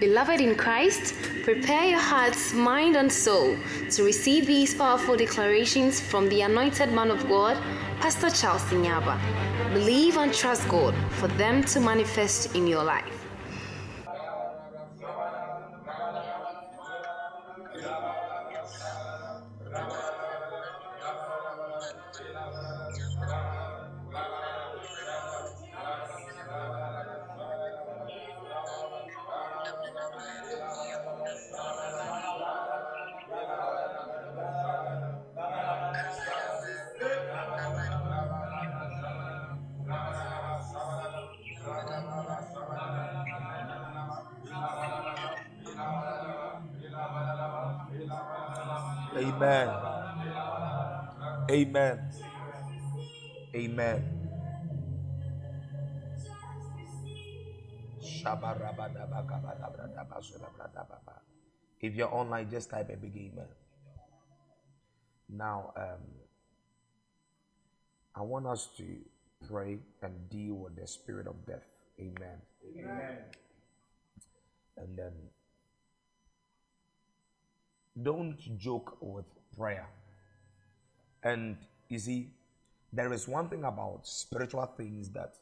Beloved in Christ, prepare your hearts, mind, and soul to receive these powerful declarations from the anointed man of God, Pastor Charles Nyaba. Believe and trust God for them to manifest in your life. Amen. If you're online, just type a big amen. Now, um, I want us to pray and deal with the spirit of death. Amen. Amen. And then don't joke with prayer. And you see, there is one thing about spiritual things that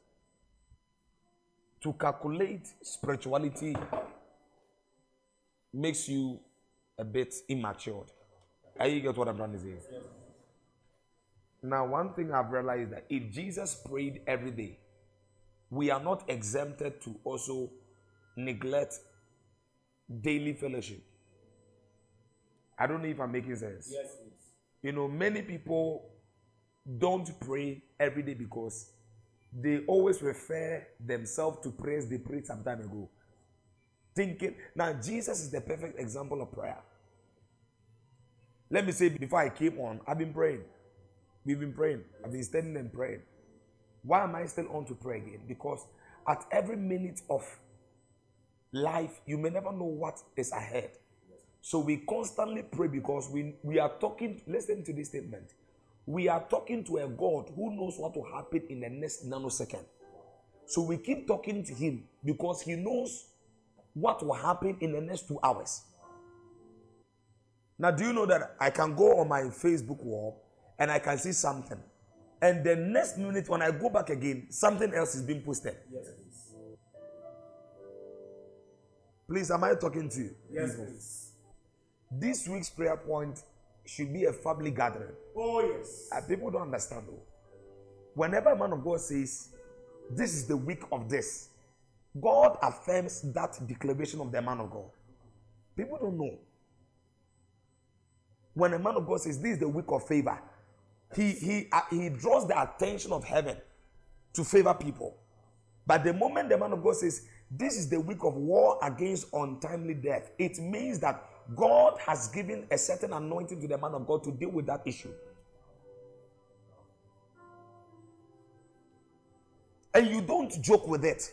to calculate spirituality makes you a bit immature. Are you get what I'm trying to say? Yes. Now, one thing I've realized that if Jesus prayed every day, we are not exempted to also neglect daily fellowship. I don't know if I'm making sense. Yes, please. You know, many people don't pray every day because they always refer themselves to prayers they prayed some time ago. Thinking now Jesus is the perfect example of prayer. Let me say before I came on, I've been praying. We've been praying. I've been standing and praying. Why am I still on to pray again? Because at every minute of life, you may never know what is ahead. So we constantly pray because we, we are talking, listen to this statement. We are talking to a God who knows what will happen in the next nanosecond. So we keep talking to Him because He knows what will happen in the next two hours. Now, do you know that I can go on my Facebook wall and I can see something? And the next minute, when I go back again, something else is being posted. Yes, please. Please, am I talking to you? Yes, please. This week's prayer point should be a family gathering. Oh, yes. Uh, people don't understand though. Whenever a man of God says, This is the week of this, God affirms that declaration of the man of God. People don't know. When a man of God says, This is the week of favor, he, he, uh, he draws the attention of heaven to favor people. But the moment the man of God says, This is the week of war against untimely death, it means that God has given a certain anointing to the man of God to deal with that issue. And you don't joke with it.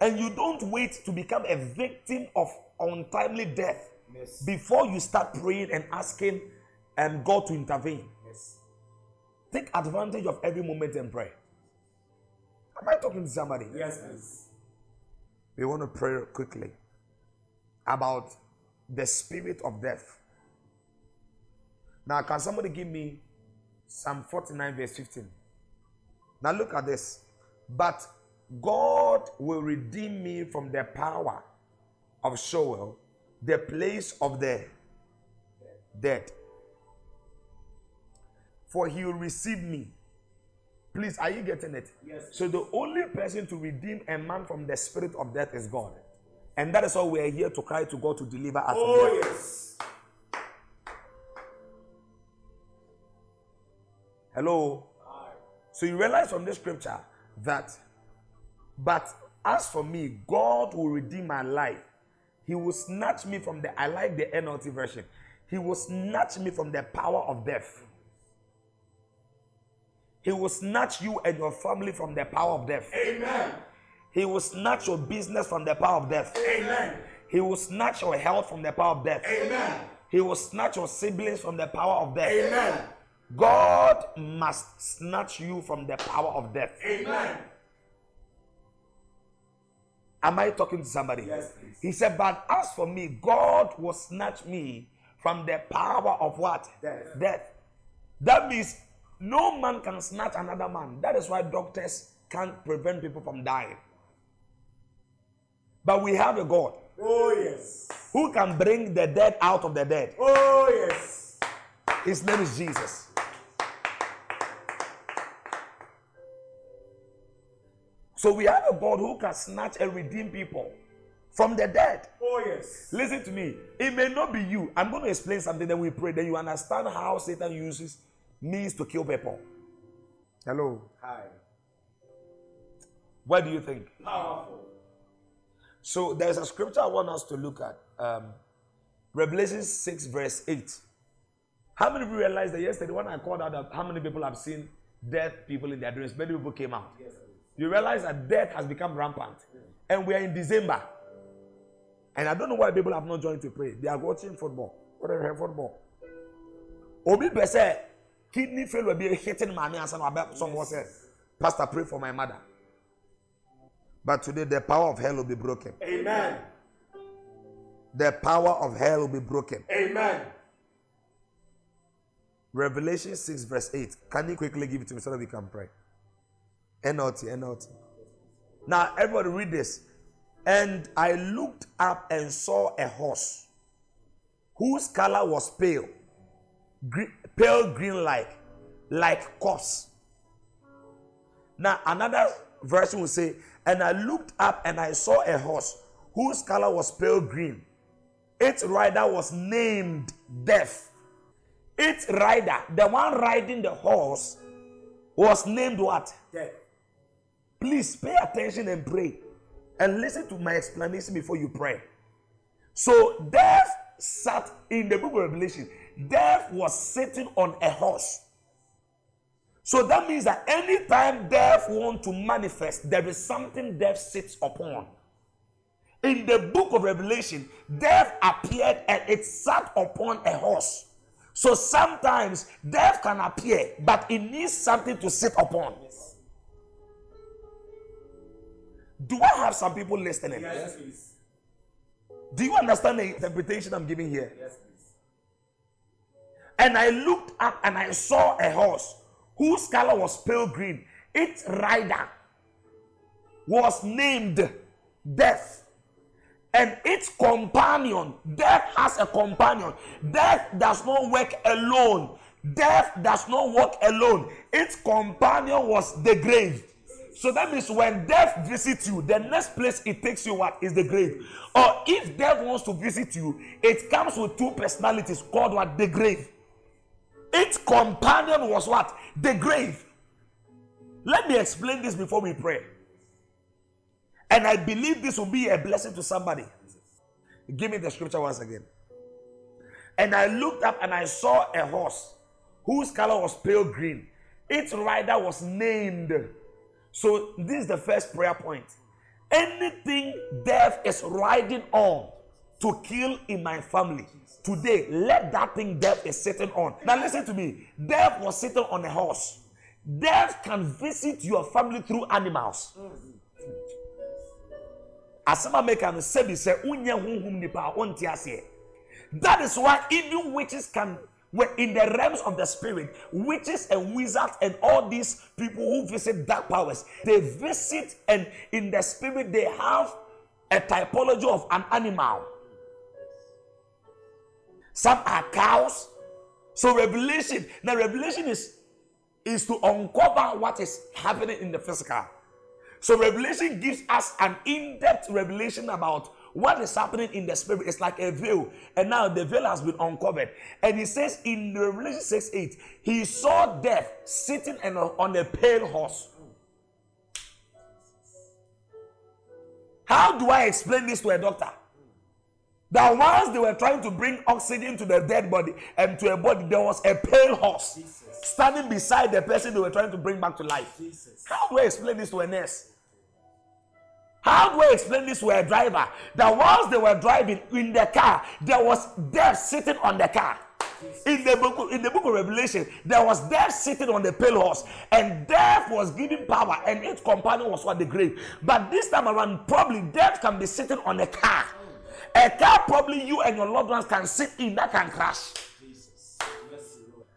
And you don't wait to become a victim of untimely death Yes. before you start praying and asking um, God to intervene. Yes. Take advantage of every moment and pray. Am I talking to somebody? Yes, please. We want to pray quickly about the spirit of death. Now, can somebody give me Psalm 49, verse 15? Now, look at this. But God will redeem me from the power of Sheol, the place of the dead. For he will receive me. Please, are you getting it? Yes. So, the only person to redeem a man from the spirit of death is God. And that is why we are here to cry to God to deliver us Oh, yes. Hello? Aye. So you realize from this scripture that, but as for me, God will redeem my life. He will snatch me from the, I like the NLT version. He will snatch me from the power of death. He will snatch you and your family from the power of death. Amen. He will snatch your business from the power of death. Amen. He will snatch your health from the power of death. Amen. He will snatch your siblings from the power of death. Amen. God must snatch you from the power of death. Amen. Am I talking to somebody? Yes, please. He said, But as for me, God will snatch me from the power of what? Death. Death. That means no man can snatch another man. That is why doctors can't prevent people from dying. But we have a God Oh, yes. who can bring the dead out of the dead. Oh, yes. His name is Jesus. So we have a God who can snatch and redeem people from the dead. Oh, yes. Listen to me. It may not be you. I'm going to explain something, then we pray. Then you understand how Satan uses means to kill people. Hello. Hi. What do you think? Powerful. So there's a scripture I want us to look at. Um, Revelation 6, verse 8. How many of you realized that yesterday when I called out how many people have seen dead people in their dreams? Many people came out. Yes. You realize that death has become rampant. And we are in December. And I don't know why people have not joined to pray. They are watching football. What are football? Obi per se, kidney failure be hitting my some someone said, Pastor, pray for my mother. But today the power of hell will be broken. Amen. The power of hell will be broken. Amen. Revelation 6, verse 8. Can you quickly give it to me so that we can pray? NLT, NLT. Now, everybody read this. And I looked up and saw a horse whose color was pale, green, pale green like, like corpse. Now, another version will say, And I looked up and I saw a horse whose color was pale green. Its rider was named Death. Its rider, the one riding the horse, was named what? Death. Please pay attention and pray. And listen to my explanation before you pray. So, death sat in the book of Revelation. Death was sitting on a horse. So that means that anytime death wants to manifest, there is something death sits upon. In the book of Revelation, death appeared and it sat upon a horse. So sometimes death can appear, but it needs something to sit upon. Do I have some people listening? Yes, please. Do you understand the interpretation I'm giving here? Yes, please. And I looked up and I saw a horse whose color was pale green. Its rider was named Death. And its companion, death has a companion. Death does not work alone. Death does not work alone. Its companion was the grave. So that means when death visits you, the next place it takes you what is the grave. Or if death wants to visit you, it comes with two personalities called what the grave. Its companion was what? The grave. Let me explain this before we pray. And I believe this will be a blessing to somebody. Give me the scripture once again. And I looked up and I saw a horse whose color was pale green. Its rider was named. So, this is the first prayer point. Anything death is riding on to kill in my family, today, let that thing death is sitting on. Now, listen to me. Death was sitting on a horse. Death can visit your family through animals. asɛm a meka no sɛbi sɛ wonyɛ honhom nipa a wonte that is why even witches can when in the realms of the spirit witches and wizards and all these people who visit dark powers they visit and in the spirit they have a typology of an animal some are cows so revelation now revelation is is to uncover what is happening in the physical so Revelation gives us an in-depth revelation about what is happening in the spirit. It's like a veil, and now the veil has been uncovered. And he says in Revelation 6 8, he saw death sitting on a, on a pale horse. How do I explain this to a doctor? That once they were trying to bring oxygen to the dead body and to a body, there was a pale horse Jesus. standing beside the person they were trying to bring back to life. Jesus. How do I explain this to a nurse? How do I explain this to a driver? That whilst they were driving in the car, there was death sitting on the car. In the book, in the book of Revelation, there was death sitting on the pale horse, and death was given power, and its companion was what the grave. But this time around, probably death can be sitting on a car. A car, probably you and your loved ones can sit in that can crash.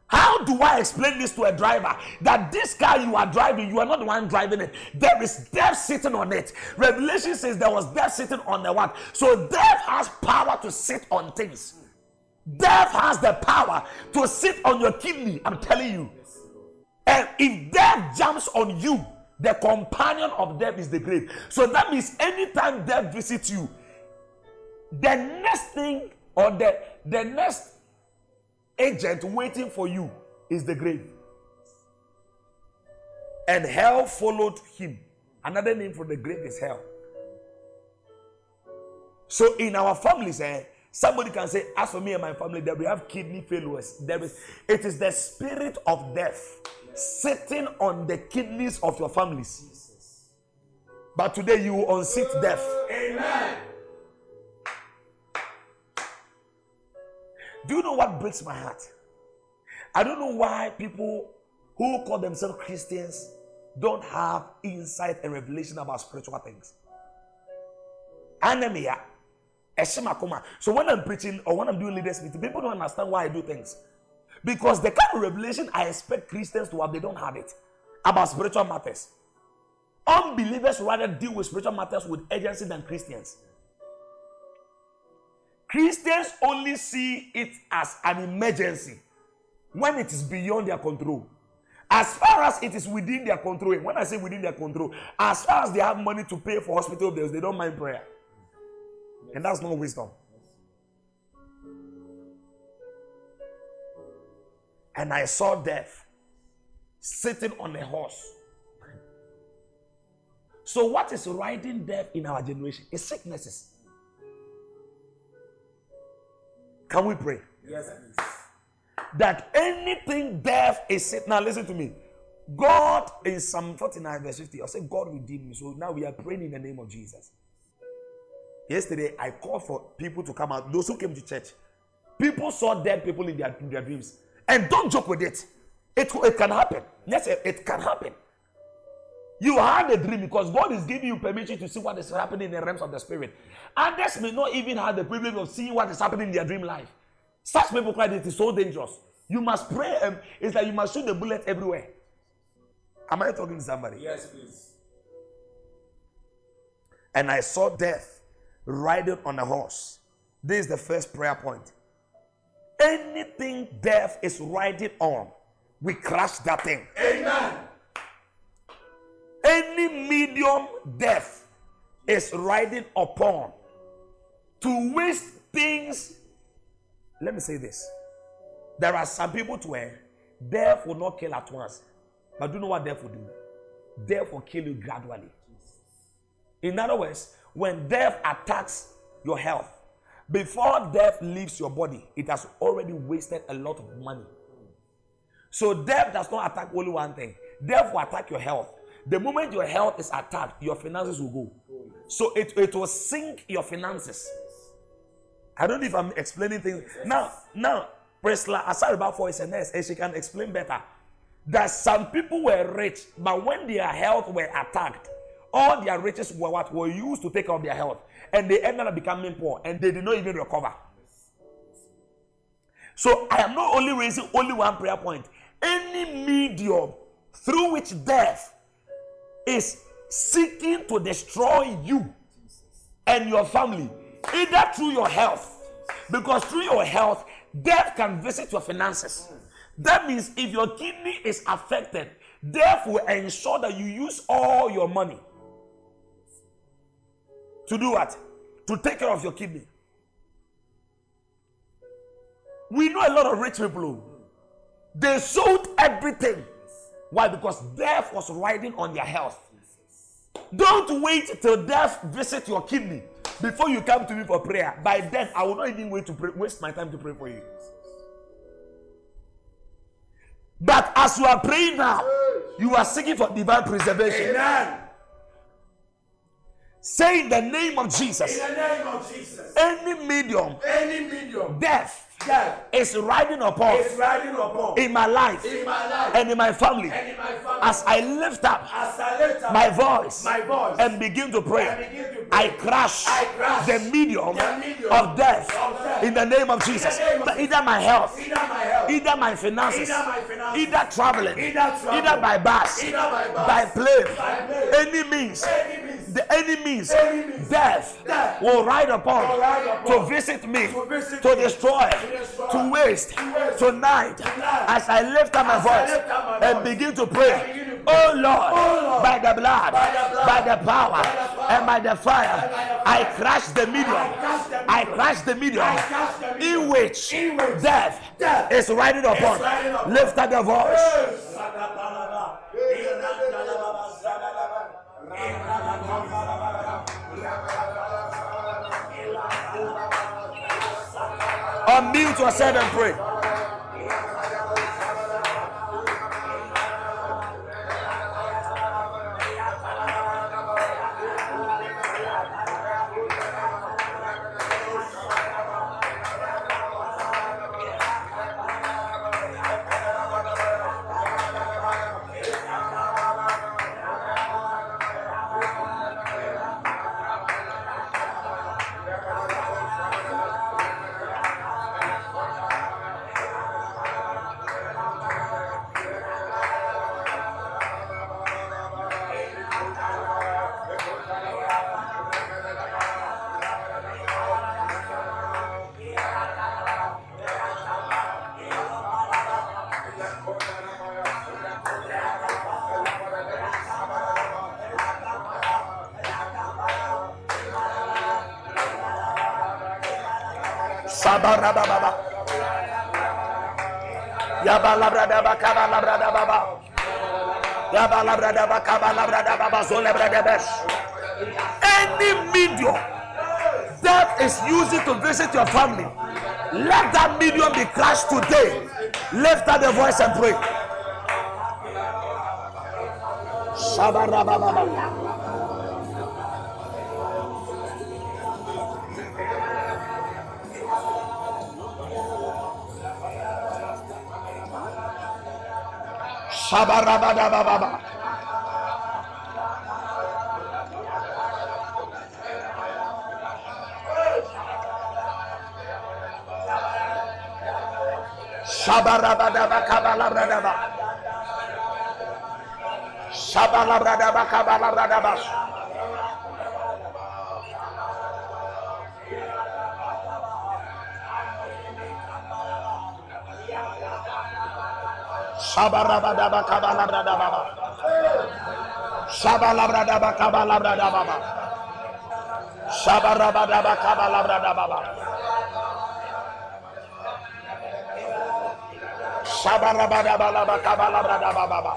How do I explain this to a driver? That this car you are driving, you are not the one driving it. There is death sitting on it. Revelation says there was death sitting on the what? So death has power to sit on things. Death has the power to sit on your kidney. I'm telling you. And if death jumps on you, the companion of death is the grave. So that means anytime death visits you, the next thing or the, the next agent waiting for you is the grave. And hell followed him. Another name for the grave is hell. So in our families, eh, somebody can say, as for me and my family, that we have kidney failures. There is it is the spirit of death sitting on the kidneys of your families. But today you will unseat death. Amen. Do you know what breaks my heart? I don't know why people who call themselves Christians don't have insight and revelation about spiritual things. Anemia. So when I'm preaching or when I'm doing leaders meeting, people don't understand why I do things. Because the kind of revelation I expect Christians to have, they don't have it about spiritual matters. Unbelievers rather deal with spiritual matters with urgency than Christians. Christians only see it as an emergency when it is beyond their control. As far as it is within their control, when I say within their control, as far as they have money to pay for hospital bills, they don't mind prayer. And that's not wisdom. And I saw death sitting on a horse. So, what is riding death in our generation? Is sicknesses. Can we pray? Yes, please. That anything death is. Now, listen to me. God in Psalm 49, verse 50, I said, God redeemed me. So now we are praying in the name of Jesus. Yesterday, I called for people to come out, those who came to church. People saw dead people in their, in their dreams. And don't joke with it. It, it can happen. Yes, it, it can happen. You had a dream because God is giving you permission to see what is happening in the realms of the spirit. Others may not even have the privilege of seeing what is happening in their dream life. Such people cry it is so dangerous. You must pray. Um, it's like you must shoot the bullet everywhere. Am I talking to somebody? Yes, please. And I saw death riding on a horse. This is the first prayer point. Anything death is riding on, we crush that thing. Amen. Medium death is riding upon to waste things. Let me say this. There are some people to where death will not kill at once. But do you know what death will do? Death will kill you gradually. In other words, when death attacks your health, before death leaves your body, it has already wasted a lot of money. So death does not attack only one thing. Death will attack your health. The moment your health is attacked, your finances will go. So it, it will sink your finances. I don't know if I'm explaining things. Now, now, Priscilla Asariba for is a nurse eh, and she can explain better. That some people were rich, but when their health were attacked, all their riches were what were used to take care of their health, and they ended up becoming poor, and they did not even recover. So I am not only raising only one prayer point. Any medium through which death is seeking to destroy you and your family, either through your health, because through your health, death can visit your finances. That means if your kidney is affected, death will ensure that you use all your money to do what? To take care of your kidney. We know a lot of rich people. who They sold everything. Why? Because death was riding on their health. Don't wait till death visit your kidney before you come to me for prayer. By then, I will not even wait to pray, waste my time to pray for you. But as you are praying now, you are seeking for divine preservation. Amen. Say in the name of Jesus, In the name of Jesus. any medium, Any medium, death death is riding upon is riding upon in my life in my life and in my family in my family. as I lift up As I lift up my voice my voice and begin to pray. begin to pray, I crush, I crush the medium, the medium of death of death in the name of Jesus. name of either my health, either my health, either my finances, Either my finances, either traveling, either travel, either by bus, either by bus, by plane, by plane, any means, any means, the enemies, means, death, death will ride upon will ride upon to visit me, to visit to destroy, to destroy, to waste to waste, tonight tonight, as I lift up my voice up my and begin to pray. begin to oh pray. Oh Lord, Oh Lord, by the blood, by the blood, by the power, by the power, and by the fire, I crush the medium. I crush the medium crush the medium. in which In which death death is riding upon. riding upon. Lift up your voice. Unmute yourself and pray. Any medium that is using to visit your family, let that medium be crushed today. Lift up the voice and pray. Shabarababa. Shabarabadababa. Shabarabadaba kabalabradaba. Shabalabradaba kabalabradaba. Shabarabadaba kabalabradaba. Shabalabradaba kabalabradaba. Shabarabadaba kabalabradaba. Shabarabadaba kabalabradaba.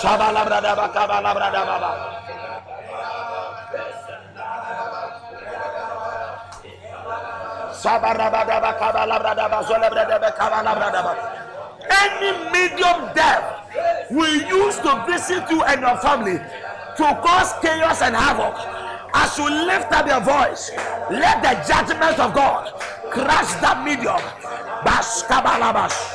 Shabalabradaba kabalabradaba. Any medium death will use to visit you and your family to cause chaos and havoc. As you lift up your voice, let the judgment of God crush that medium. Bash kabalabash.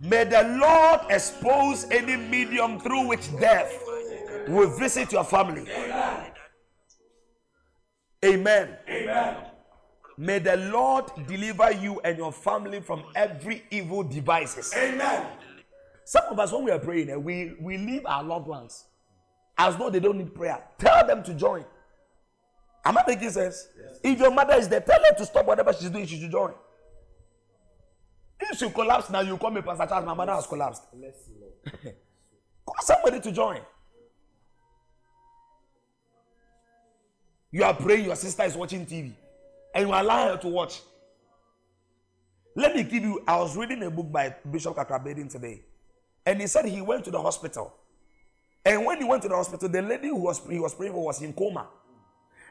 may the Lord expose any medium through which death will visit your family. Amen. Amen. May the Lord deliver you and your family from every evil devices. Amen. Some of us, when we are praying, eh, we, we leave our loved ones as though they don't need prayer. Tell them to join. Am I making sense? If your mother is there, tell her to stop whatever she's doing, she should join. If you collapse now, you call me Pastor Charles, my mother has collapsed. call somebody to join. You are praying, your sister is watching TV, and you allow her to watch. Let me give you, I was reading a book by Bishop Kakrabedin today, and he said he went to the hospital. And when he went to the hospital, the lady who was, he was praying for was in coma.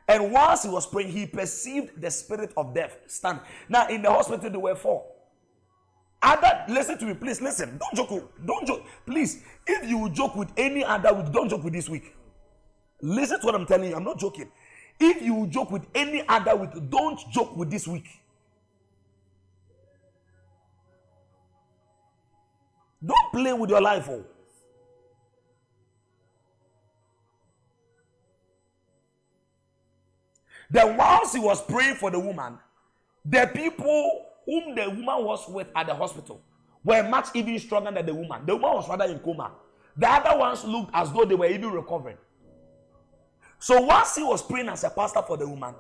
And whilst he was praying, he perceived the spirit of death stand. Now, in the hospital, there were four. Other, listen to me, please. Listen. Don't joke. Don't joke. Please, if you joke with any other week, don't joke with this week. Listen to what I'm telling you. I'm not joking. If you joke with any other week, don't joke with this week. Don't play with your life. Oh. Then, whilst he was praying for the woman, the people whom the woman was with at the hospital were much even stronger than the woman. The woman was rather in coma. The other ones looked as though they were even recovering. So, whilst he was praying as a pastor for the woman,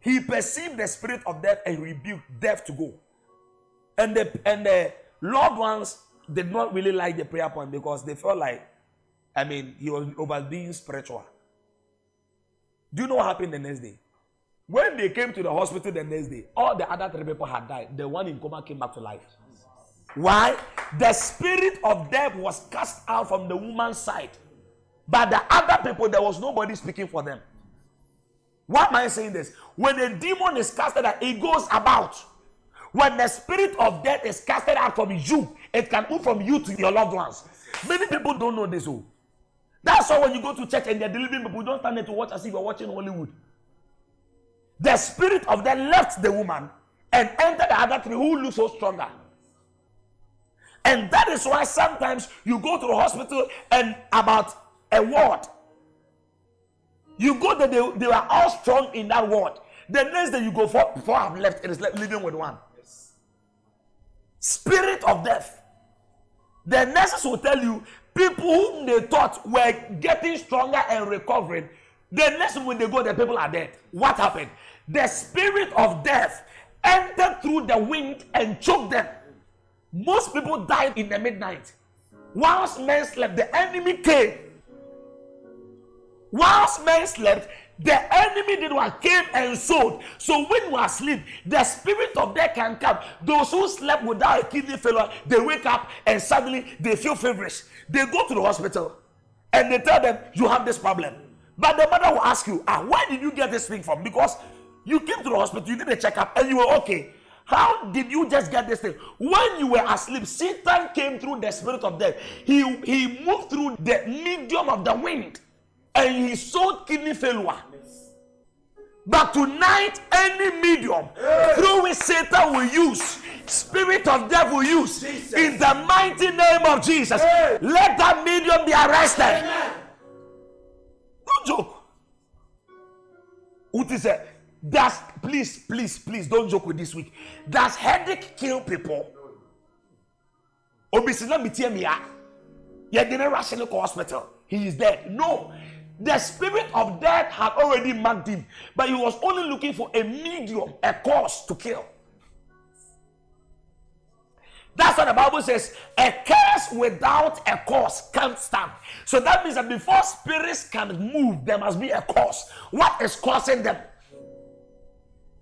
he perceived the spirit of death and rebuked death to go. And the and the loved ones did not really like the prayer point because they felt like, I mean, he was over being spiritual. Do you know what happened the next day? When they came to the hospital the next day, all the other three people had died. The one in coma came back to life. Why? The spirit of death was cast out from the woman's side. But the other people, there was nobody speaking for them. Why am I saying this? When a demon is casted out, it goes about. When the spirit of death is casted out from you, it can move from you to your loved ones. Many people don't know this. Oh. That's why when you go to church and they're delivering people, don't stand there to watch as if you're watching Hollywood. The spirit of death left the woman and entered the other three who look so stronger. And that is why sometimes you go to the hospital and about a ward. You go there, they, they all strong in that ward. The next day you go for before I've left, it is like living with one. Spirit of death. The nurses will tell you people whom they thought were getting stronger and recovering. The next when they go, the people are dead. What happened? The spirit of death entered through the wind and choked them. Most people died in the midnight. Whilst men slept, the enemy came. Whilst men slept, the enemy did what came and sold. So when you are asleep, the spirit of death can come. Those who slept without a kidney failure, they wake up and suddenly they feel feverish. They go to the hospital and they tell them you have this problem. But the mother will ask you, ah, where did you get this thing from? Because you came to the hospital, you did a checkup, and you were okay. How did you just get this thing? When you were asleep, Satan came through the spirit of death. He he moved through the medium of the wind, and he sold kidney failure. But tonight, any medium through which Satan will use, spirit of death will use, in the mighty name of Jesus, let that medium be arrested. Don't joke. Uti said, does please, please, please don't joke with this week. Does headache kill people? Obisina mitiemia. Yeah, didn't rush him to hospital. He is dead. No. The spirit of death had already marked him, but he was only looking for a medium, a cause to kill. That's what the Bible says. A curse without a cause can't stand. So that means that before spirits can move, there must be a cause. What is causing them?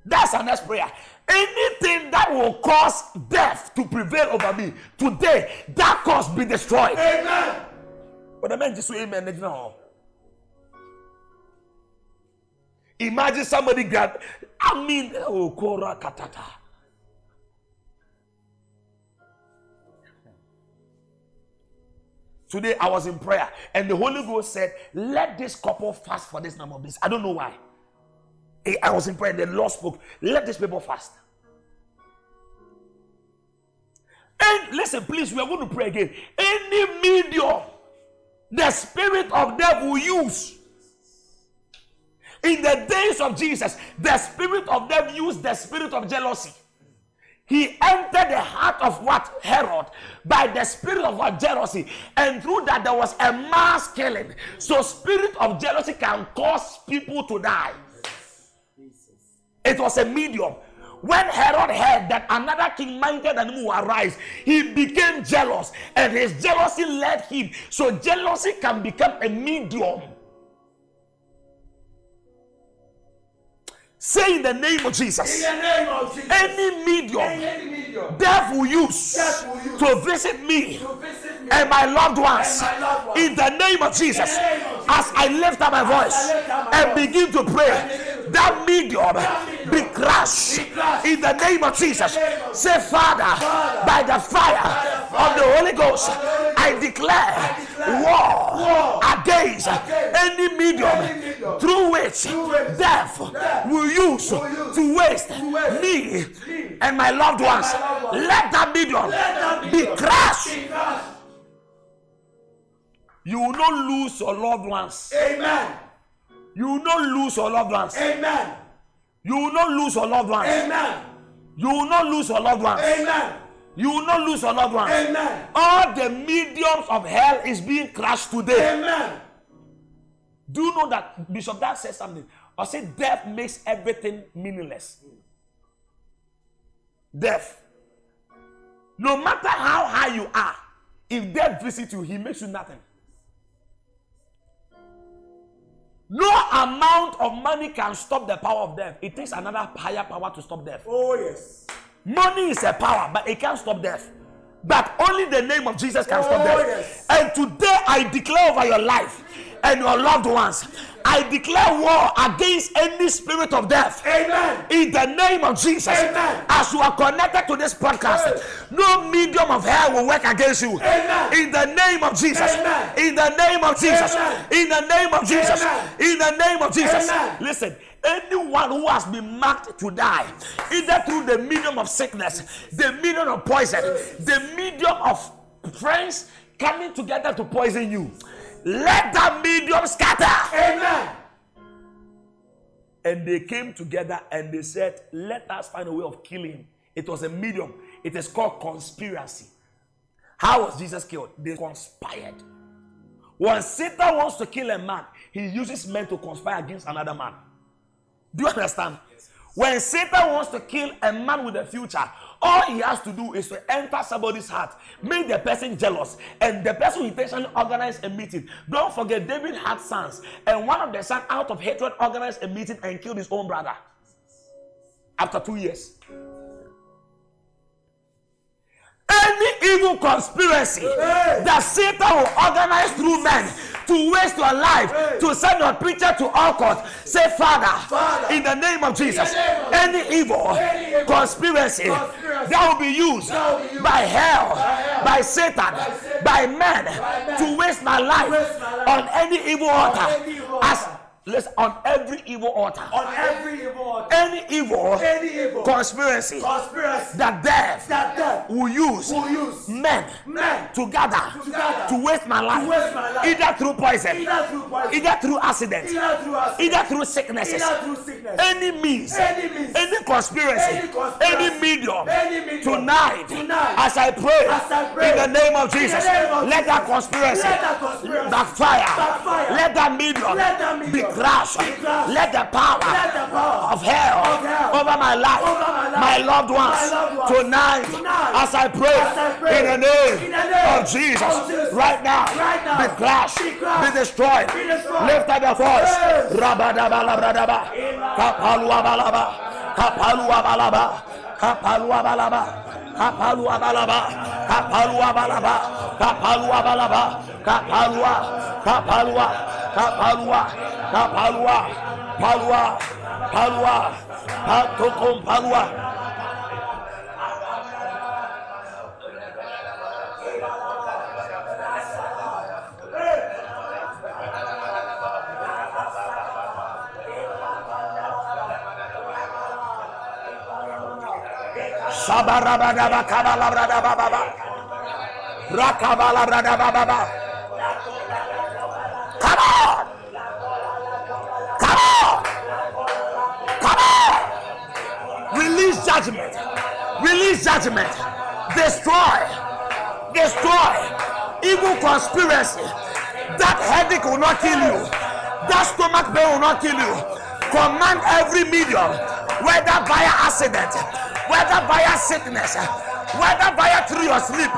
That's our next prayer. Anything that will cause death to prevail over me today, that cause be destroyed. Amen. But the man just amen. know. Imagine somebody grab. I mean, oh, Kora Katata. Today I was in prayer and the Holy Ghost said, Let this couple fast for this number of days. I don't know why. Eh, I was in prayer the Lord spoke, Let these people fast. And listen, please, we are going to pray again. Any medium the spirit of death will use. In the days of Jesus, the spirit of death used the spirit of jealousy. he entered the heart of what Herod by the spirit of what jealousy, and through that there was a mass killing. So, spirit of jealousy can cause people to die. It was a medium. When Herod heard that another king than him will arise, he became jealous, and his jealousy led him. So, jealousy can become a medium. Say in the name of Jesus. In the name of Jesus. Any medium Any medium death will use Death will use to visit me to visit me and my loved ones and my loved ones. in the name of Jesus. In the name of Jesus. As I lift up my voice I lift up my and begin to pray, and begin to that medium be crushed in the name of Jesus. Say, Father, by the fire of the Holy Ghost, of the Holy I declare war against any medium through which death will use to waste me and my loved ones. my loved ones. Let that medium Let that be crushed. You will not lose your loved ones. Amen. You will not lose your loved ones. Amen. You will not lose your loved ones. Amen. You will not lose your loved ones. Amen. You will not lose your loved ones. Amen. All the mediums of hell is being crushed today. Amen. Do you know that Bishop Dad said something? I said death makes everything meaningless. Death. No matter how high you are, if death visits you, he makes you nothing. No amount of money can stop the power of death. It takes another higher power to stop death. Oh yes. Money is a power, but it can't stop death. But only the name of Jesus can stop Oh, death. yes. And today I declare over your life and your loved ones, I declare war against any spirit of death. Amen. In the name of Jesus, Amen. as you are connected to this podcast, Yes. no medium of hell will work against you. Amen. In the name of Jesus, Amen. in the name of Jesus, Amen. in the name of Jesus, Amen. in the name of Jesus. Amen. Listen, anyone who has been marked to die, either through the medium of sickness, the medium of poison, the medium of friends coming together to poison you, let the medium scatter. Amen. And they came together and they said, Let us find a way of killing. It was a medium. It is called conspiracy. How was Jesus killed? They conspired. When Satan wants to kill a man, he uses men to conspire against another man. Do you understand? When Satan wants to kill a man with a future, all he has to do is to enter somebody's heart, make the person jealous, and the person will intentionally organize a meeting. Don't forget, David had sons, and one of the sons, out of hatred, organized a meeting and killed his own brother after two years. Any evil conspiracy Hey. that Satan will organize through men to waste your life, Hey. to send your preacher to all court, say, Father, Father, in the name of Jesus, name of any evil Any evil conspiracy conspiracy that will be used will be used by hell, hell, by Satan, Satan, by men men to waste my life waste my life on any evil altar, as altar. Listen, on every evil altar, On every evil altar. any evil Any evil conspiracy conspiracy that death that death will use will use men men to gather to waste my life, To waste my life. either through poison, either through poison, either through accidents, either through accident, either through sicknesses, either through sickness, any means, Any means. any conspiracy, Any conspiracy. any medium, Any medium. tonight, Tonight. as I pray, As I pray. in the name of Jesus, name of let that conspiracy, Let that conspiracy backfire. backfire. let that medium, Let that medium be crushed. let the power, Let the power of hell, of hell over my life, over my life, my loved ones, my loved ones. tonight, Tonight. as I pray, As I pray. in the name, In the name of Jesus, of Jesus. right now, Right now. be crushed, Be be destroyed, Be destroyed. lift up your voice, Yes. rabadabalabradaba, kapaluabalaba, kapaluabalaba, kapaluabalaba, kapaluabalaba, kapaluabalaba, kapaluabalaba, kapalua, kapalua, kapalua, kapalua, palua, palua, patokom Come on! Come on! Come on! Release judgment. Release judgment. Destroy. Destroy. Evil conspiracy. That headache will not kill you. That stomach pain will not kill you. Command every medium, whether via accident, whether via sickness, whether via through your sleep,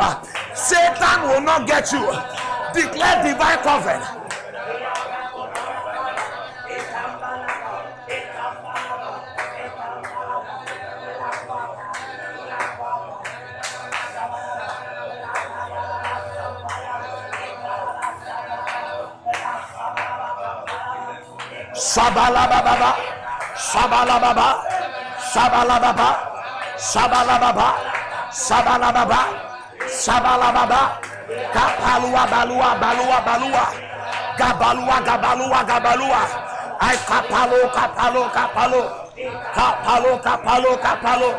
Satan will not get you. Declare divine covenant. Shabalababa, Shabalababa, Shabalababa, Sabalababá, sabalababá, sabalababá, capalua, balua, balua, balua, gabalua, gabalua, gabalua, ai capalo, capalo, capalo, capalo, capalo, capalo,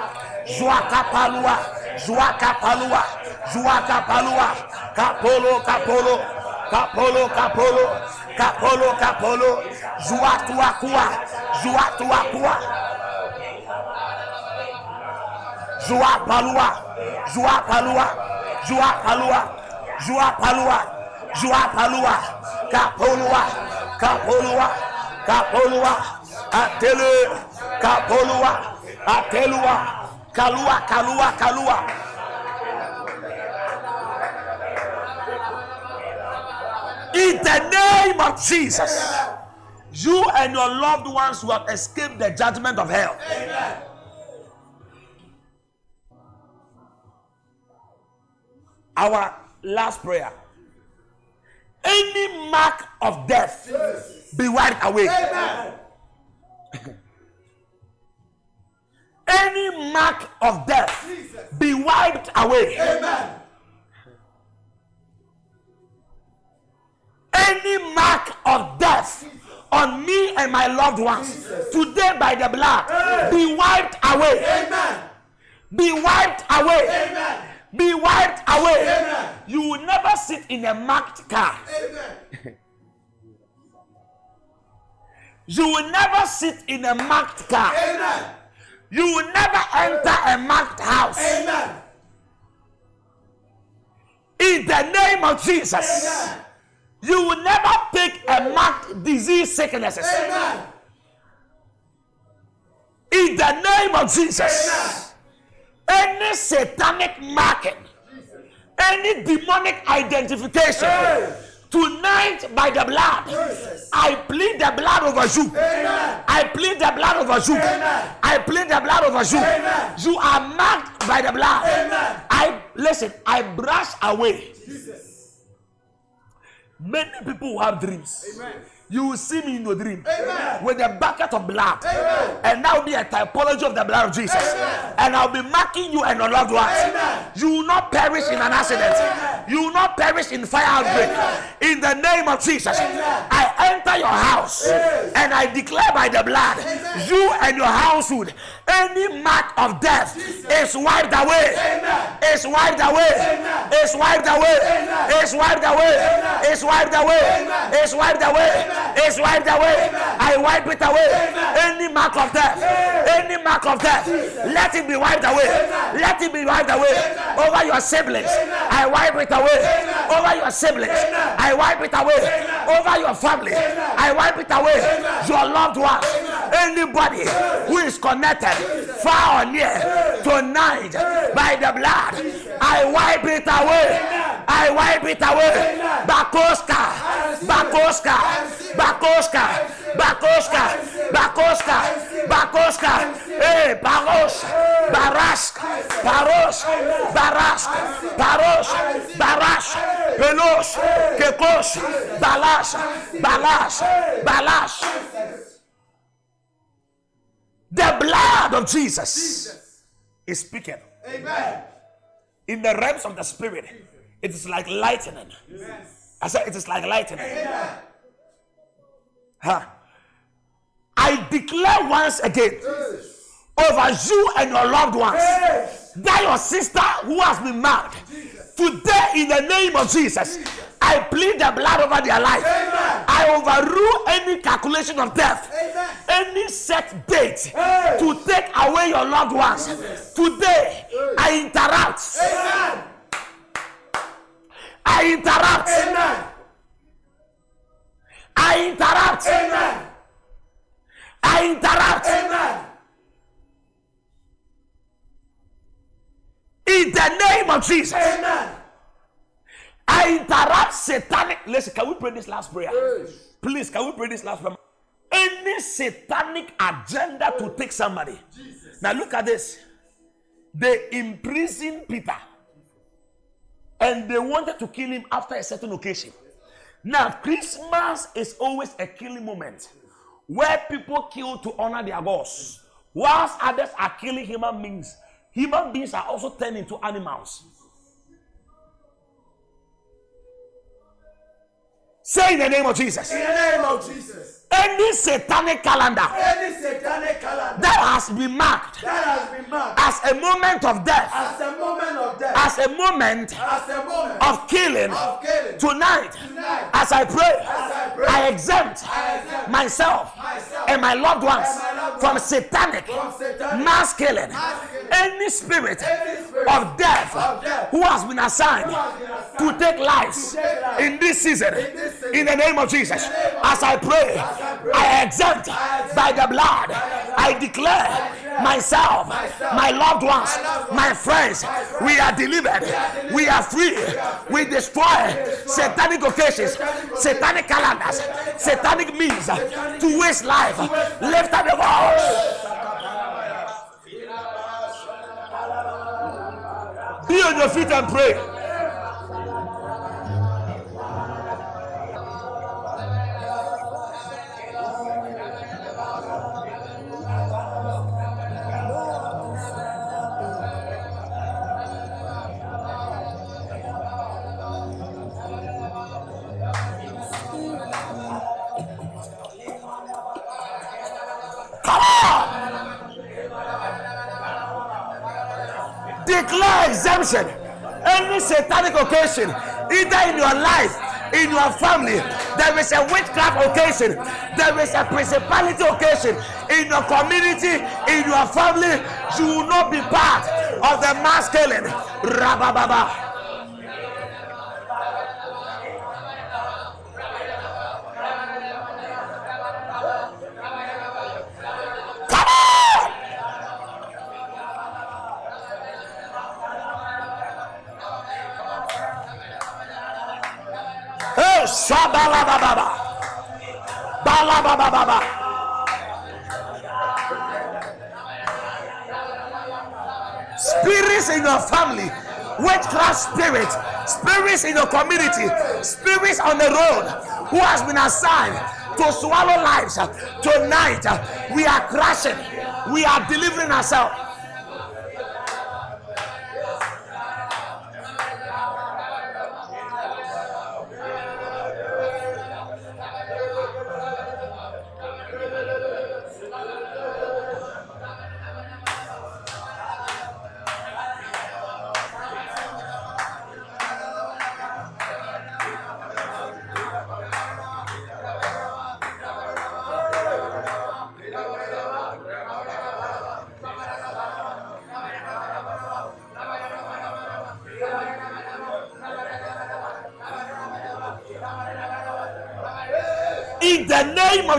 joa capalua, joa capalua, joa capalua, capolo, capolo, capolo, capolo, capolo, capolo, joa tua cua, joa tua cua. Jua Palua, Jua Palua, Jua Palua, Jua Palua, Jua Palua, Kapolua, Kapolua, Kapolua, Atele, Kapolua, Atelua, Kalua, Kalua, Kalua. In the name of Jesus, you and your loved ones will have escaped the judgment of hell. Our last prayer. Any mark of death be wiped away. Any mark of death be wiped away. Amen. Any mark of death on me and my loved ones today by the blood be wiped away. Amen. Be wiped away. Be wiped away. You will never sit in a marked car. You will never sit in a marked car. You will never enter a marked house. Amen. In the name of Jesus. You will never take a marked disease sicknesses. In the name of Jesus. Any satanic marking, any demonic identification, tonight by the blood, I plead the blood over you. I plead the blood over you. I plead the blood over you. You are marked by the blood. I listen. I brush away. Many people who have dreams. You will see me in your dream. With a bucket of blood, and that will be a typology of the blood of Jesus. And I'll be marking you and your loved ones. You will not perish in an accident. You will not perish in fire outbreak. In the name of Jesus, I enter your house and I declare by the blood, you and your household, any mark of death is wiped away. Is wiped away. Is wiped away. Is wiped away. Is wiped away. Is wiped away. Is wiped away. I wipe it away. Any mark of death. Any mark of death. Let it be wiped away. Let it be wiped away. Over your siblings. I wipe it away. Over your siblings. I wipe it away. Over your family. I wipe it away. Your loved ones. Anybody who is connected, or near, tonight by the blood, I wipe it away. I wipe it away. Bakoska. Bakoska. Bakoska. Bakoska. Bakoska. Bakoska. Hey, Baros. Barask. Paros. Barask. Paros. Barash. Pelos. Kekos. Balas. Balas. Balas. The blood of Jesus is speaking. Amen. In the realms of the spirit, it is like lightning. I said it is like lightning. Huh? I declare once again over you and your loved ones that your sister who has been married today in the name of Jesus. I plead the blood over their life. I overrule any calculation of death. Amen. Any set date Hey. to take away your loved ones. Today, I interrupt. Amen. I interrupt. Amen. I interrupt. Amen. I interrupt. Amen. In the name of Jesus. Amen. I interrupt satanic. Listen, can we pray this last prayer? Please, can we pray this last prayer? Any satanic agenda to take somebody. Now look at this. They imprisoned Peter. And they wanted to kill him after a certain occasion. Now, Christmas is always a killing moment where people kill to honor their gods, whilst others are killing human beings. Human beings are also turned into animals. Say in the name of Jesus. In the name of Jesus. Any satanic calendar Any satanic calendar that has been marked that has been marked as a moment of death, as a moment of death, as a moment as a moment of killing, of killing, tonight, Tonight. as I pray, I pray, I exempt I exempt myself myself and my loved ones my loved from ones satanic from satanic mass killing. mass killing. Any spirit Any spirit of death of death who has been assigned has been assigned to take lives to take lives in this season, this season, in the name of Jesus, name of as I pray, I pray, I exempt by the blood. I declare myself, my loved ones, my friends, we are delivered, we are free, we destroy satanic occasions, satanic calendars, satanic means to waste life. Lift up your voice. Be on your feet and pray. Declare exemption. Any satanic occasion, either in your life, in your family, there is a witchcraft occasion, there is a principality occasion in your community, in your family. You will not be part of the mass killing. Rabababa. Family, witchcraft spirit, spirits in your community, spirits on the road who has been assigned to swallow lives. Tonight, we are crashing, we are delivering ourselves.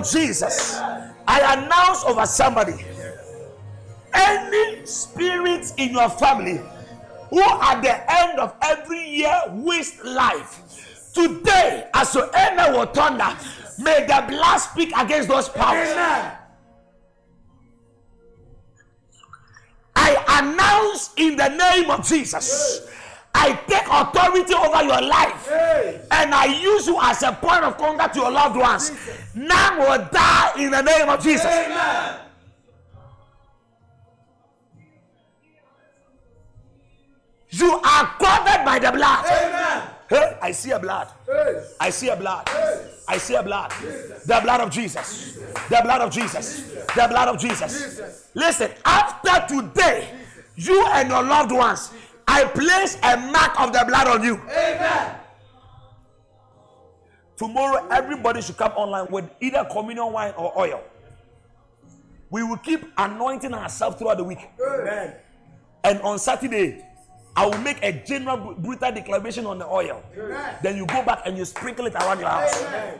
Of Jesus, I announce over somebody any spirit in your family who at the end of every year waste life. Today, as your enemy will thunder, may the blood speak against those powers. Amen. I announce in the name of Jesus. I take authority over your life Hey. and I use you as a point of contact to your loved ones. None will die in the name of Jesus. Amen. You are covered by the blood. Amen. Hey, I see a blood. Hey. I see a blood. I see a blood. The blood of Jesus. The blood of Jesus. The blood of Jesus. Listen, after today, you and your loved ones, I place a mark of the blood on you. Amen. Tomorrow, everybody should come online with either communion wine or oil. We will keep anointing ourselves throughout the week. Amen. And on Saturday, I will make a general br- brutal declaration on the oil. Amen. Then you go back and you sprinkle it around your house. Amen.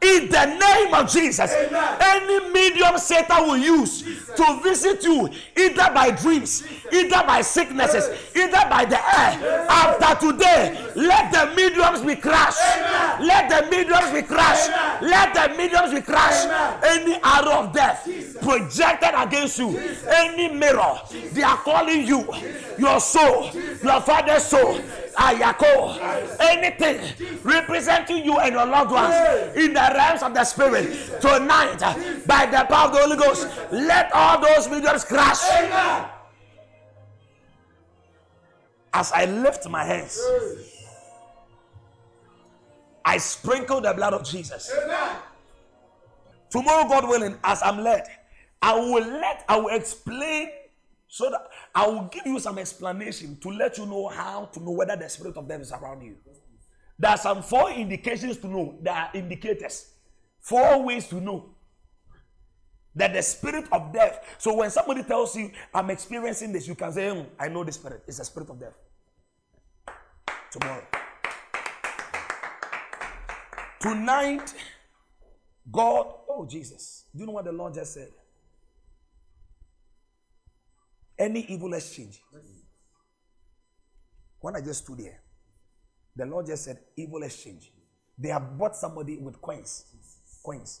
In the name of Jesus, Amen. any medium Satan will use to visit you, either by dreams, either by sicknesses, either by the air, after today, let the mediums be crushed. Amen. Let the mediums be crushed. Amen. Let the mediums be crushed. Any arrow of death Jesus. projected against you, any mirror, they are calling you, your soul, your father's soul, Ayako, anything representing you and your loved ones in the realms of the spirit tonight, by the power of the Holy Ghost, let all those mediums crash. Amen. As I lift my hands, I sprinkle the blood of Jesus. Amen. Tomorrow, God willing, as I'm led, I will let, I will explain so that I will give you some explanation to let you know how to know whether the spirit of death is around you. There are some four indications to know. There are indicators. Four ways to know that the spirit of death. So when somebody tells you, I'm experiencing this, you can say, "Hmm, I know the spirit. It's a spirit of death. Tomorrow. Tonight, God, oh Jesus, do you know what the Lord just said? Any evil exchange. When I just stood here, the Lord just said, evil exchange. They have bought somebody with coins. Coins.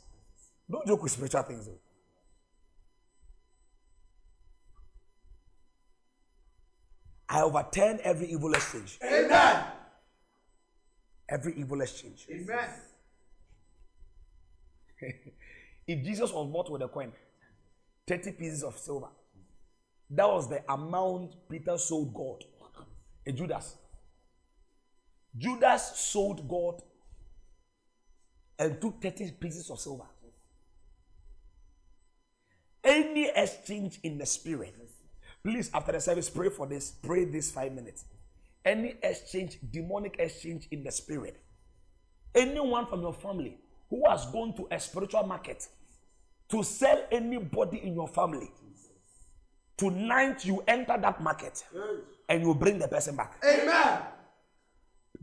Don't joke with spiritual things. Though. I overturn every evil exchange. Amen. Every evil exchange. Amen. If Jesus was bought with a coin, 30 pieces of silver, that was the amount Peter sold God. A Judas. Judas sold God and took 30 pieces of silver. Any exchange in the spirit, please, after the service, pray for this. Pray this five minutes. Any exchange, demonic exchange in the spirit, anyone from your family who has gone to a spiritual market to sell anybody in your family, tonight you enter that market and you bring the person back. Amen.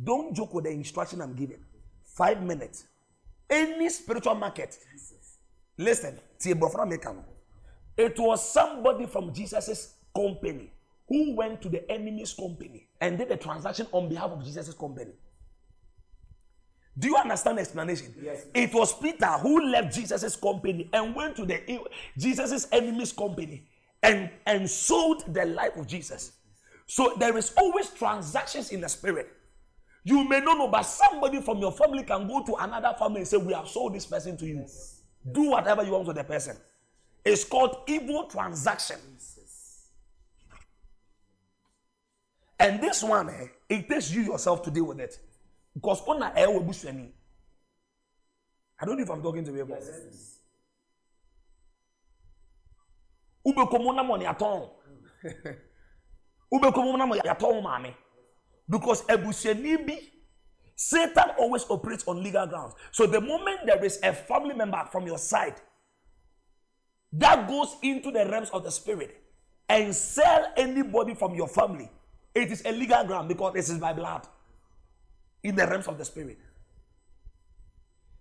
Don't joke with the instruction I'm giving. Five minutes. Any spiritual market. Listen, tie brɔfra meka no. it was somebody from Jesus' company who went to the enemy's company and did a transaction on behalf of Jesus' company. Do you understand the explanation? Yes. It was Peter who left Jesus' company and went to the Jesus' enemy's company and, and sold the life of Jesus. So there is always transactions in the spirit. You may not know, but somebody from your family can go to another family and say, We have sold this person to you. Do whatever you want with the person. It's called evil transaction. And this one, eh, it takes you yourself to deal with it. Because on a air will. I don't know if I'm talking to you about Ubekomo na mo ni atɔn. Ubekomo na mo yatɔn maame. Because ebusiani bi, Satan always operates on legal grounds. So the moment there is a family member from your side that goes into the realms of the spirit and sell anybody from your family, it is a legal ground because this is by blood in the realms of the spirit.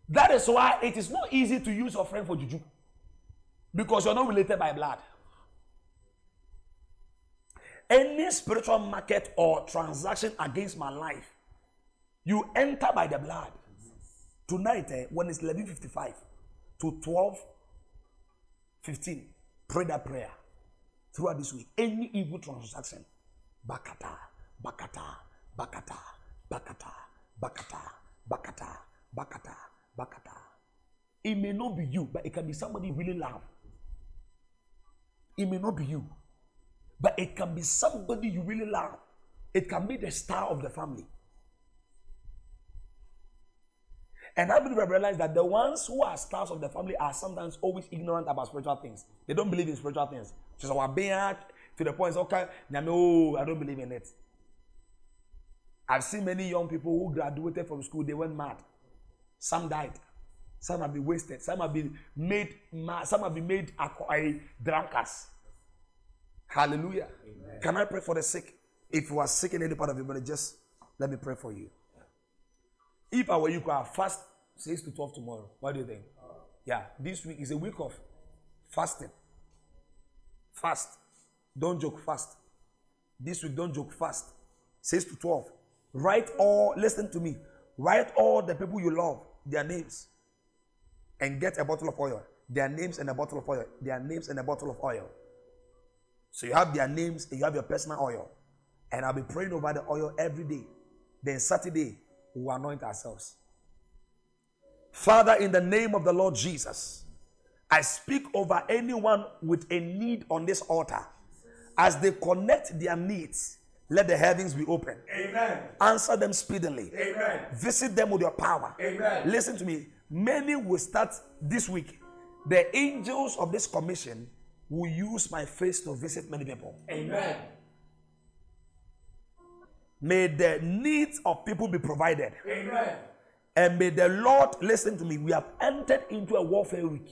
That is why it is not easy to use your friend for juju because you're not related by blood. Any spiritual market or transaction against my life, you enter by the blood. Tonight, eh, when it's 11:55 to 12:15, pray that prayer throughout this week. Any evil transaction, bakata, bakata, bakata, bakata, bakata, bakata, bakata, bakata. It may not be you, but it can be somebody you really love. It may not be you, but it can be somebody you really love. It can be the star of the family. And I believe I realize that the ones who are stars of the family are sometimes always ignorant about spiritual things. They don't believe in spiritual things. So our being to the point, okay, no, oh, I don't believe in it. I've seen many young people who graduated from school, they went mad. Some died. Some have been wasted. Some have been made mad. Some have been made a eh, drunkards. Hallelujah. Amen. Can I pray for the sick? If you are sick in any part of your body, just let me pray for you. If I were you, could fast 6 to 12 tomorrow. What do you think? Yeah, this week is a week of fasting. Fast. Don't joke fast. This week, don't joke fast. 6 to 12. Write all, listen to me. Write all the people you love, their names, and get a bottle of oil. Their names and a bottle of oil. Their names and a bottle of oil. So you have their names and you have your personal oil. And I'll be praying over the oil every day. Then Saturday, we'll anoint ourselves. Father, in the name of the Lord Jesus, I speak over anyone with a need on this altar. As they connect their needs, let the heavens be open. Amen. Answer them speedily. Amen. Visit them with your power. Amen. Listen to me. Many will start this week. The angels of this commission will use my face to visit many people. Amen. May the needs of people be provided. Amen. And may the Lord listen to me. We have entered into a warfare week.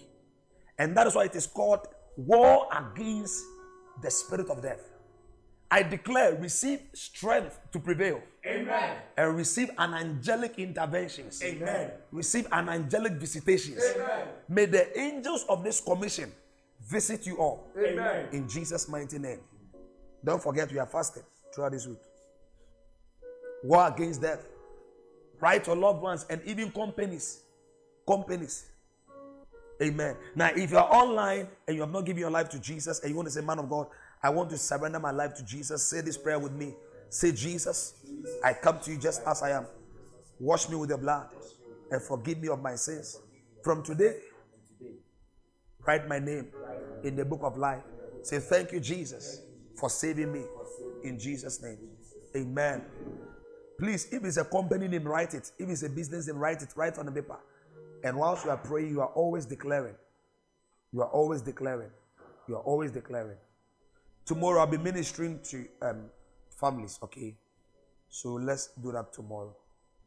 And that is why it is called war against the spirit of death. I declare, receive strength to prevail. Amen. And receive an angelic interventions. Amen. Receive an angelic visitations. Amen. May the angels of this commission visit you all. Amen. In Jesus' mighty name. Don't forget we are fasting throughout this week. War against death. Right to loved ones and even companies. Companies. Amen. Now, if you are online and you have not given your life to Jesus and you want to say, Man of God, I want to surrender my life to Jesus, say this prayer with me. Say, Jesus, I come to you just as I am. Wash me with your blood and forgive me of my sins. From today, write my name in the book of life. Say, Thank you, Jesus, for saving me. In Jesus' name. Amen. Please, if it's a company name, write it. If it's a business name, write it. Write on the paper. And whilst you are praying, you are always declaring. You are always declaring. You are always declaring. Tomorrow I'll be ministering to um, families, okay? So let's do that tomorrow.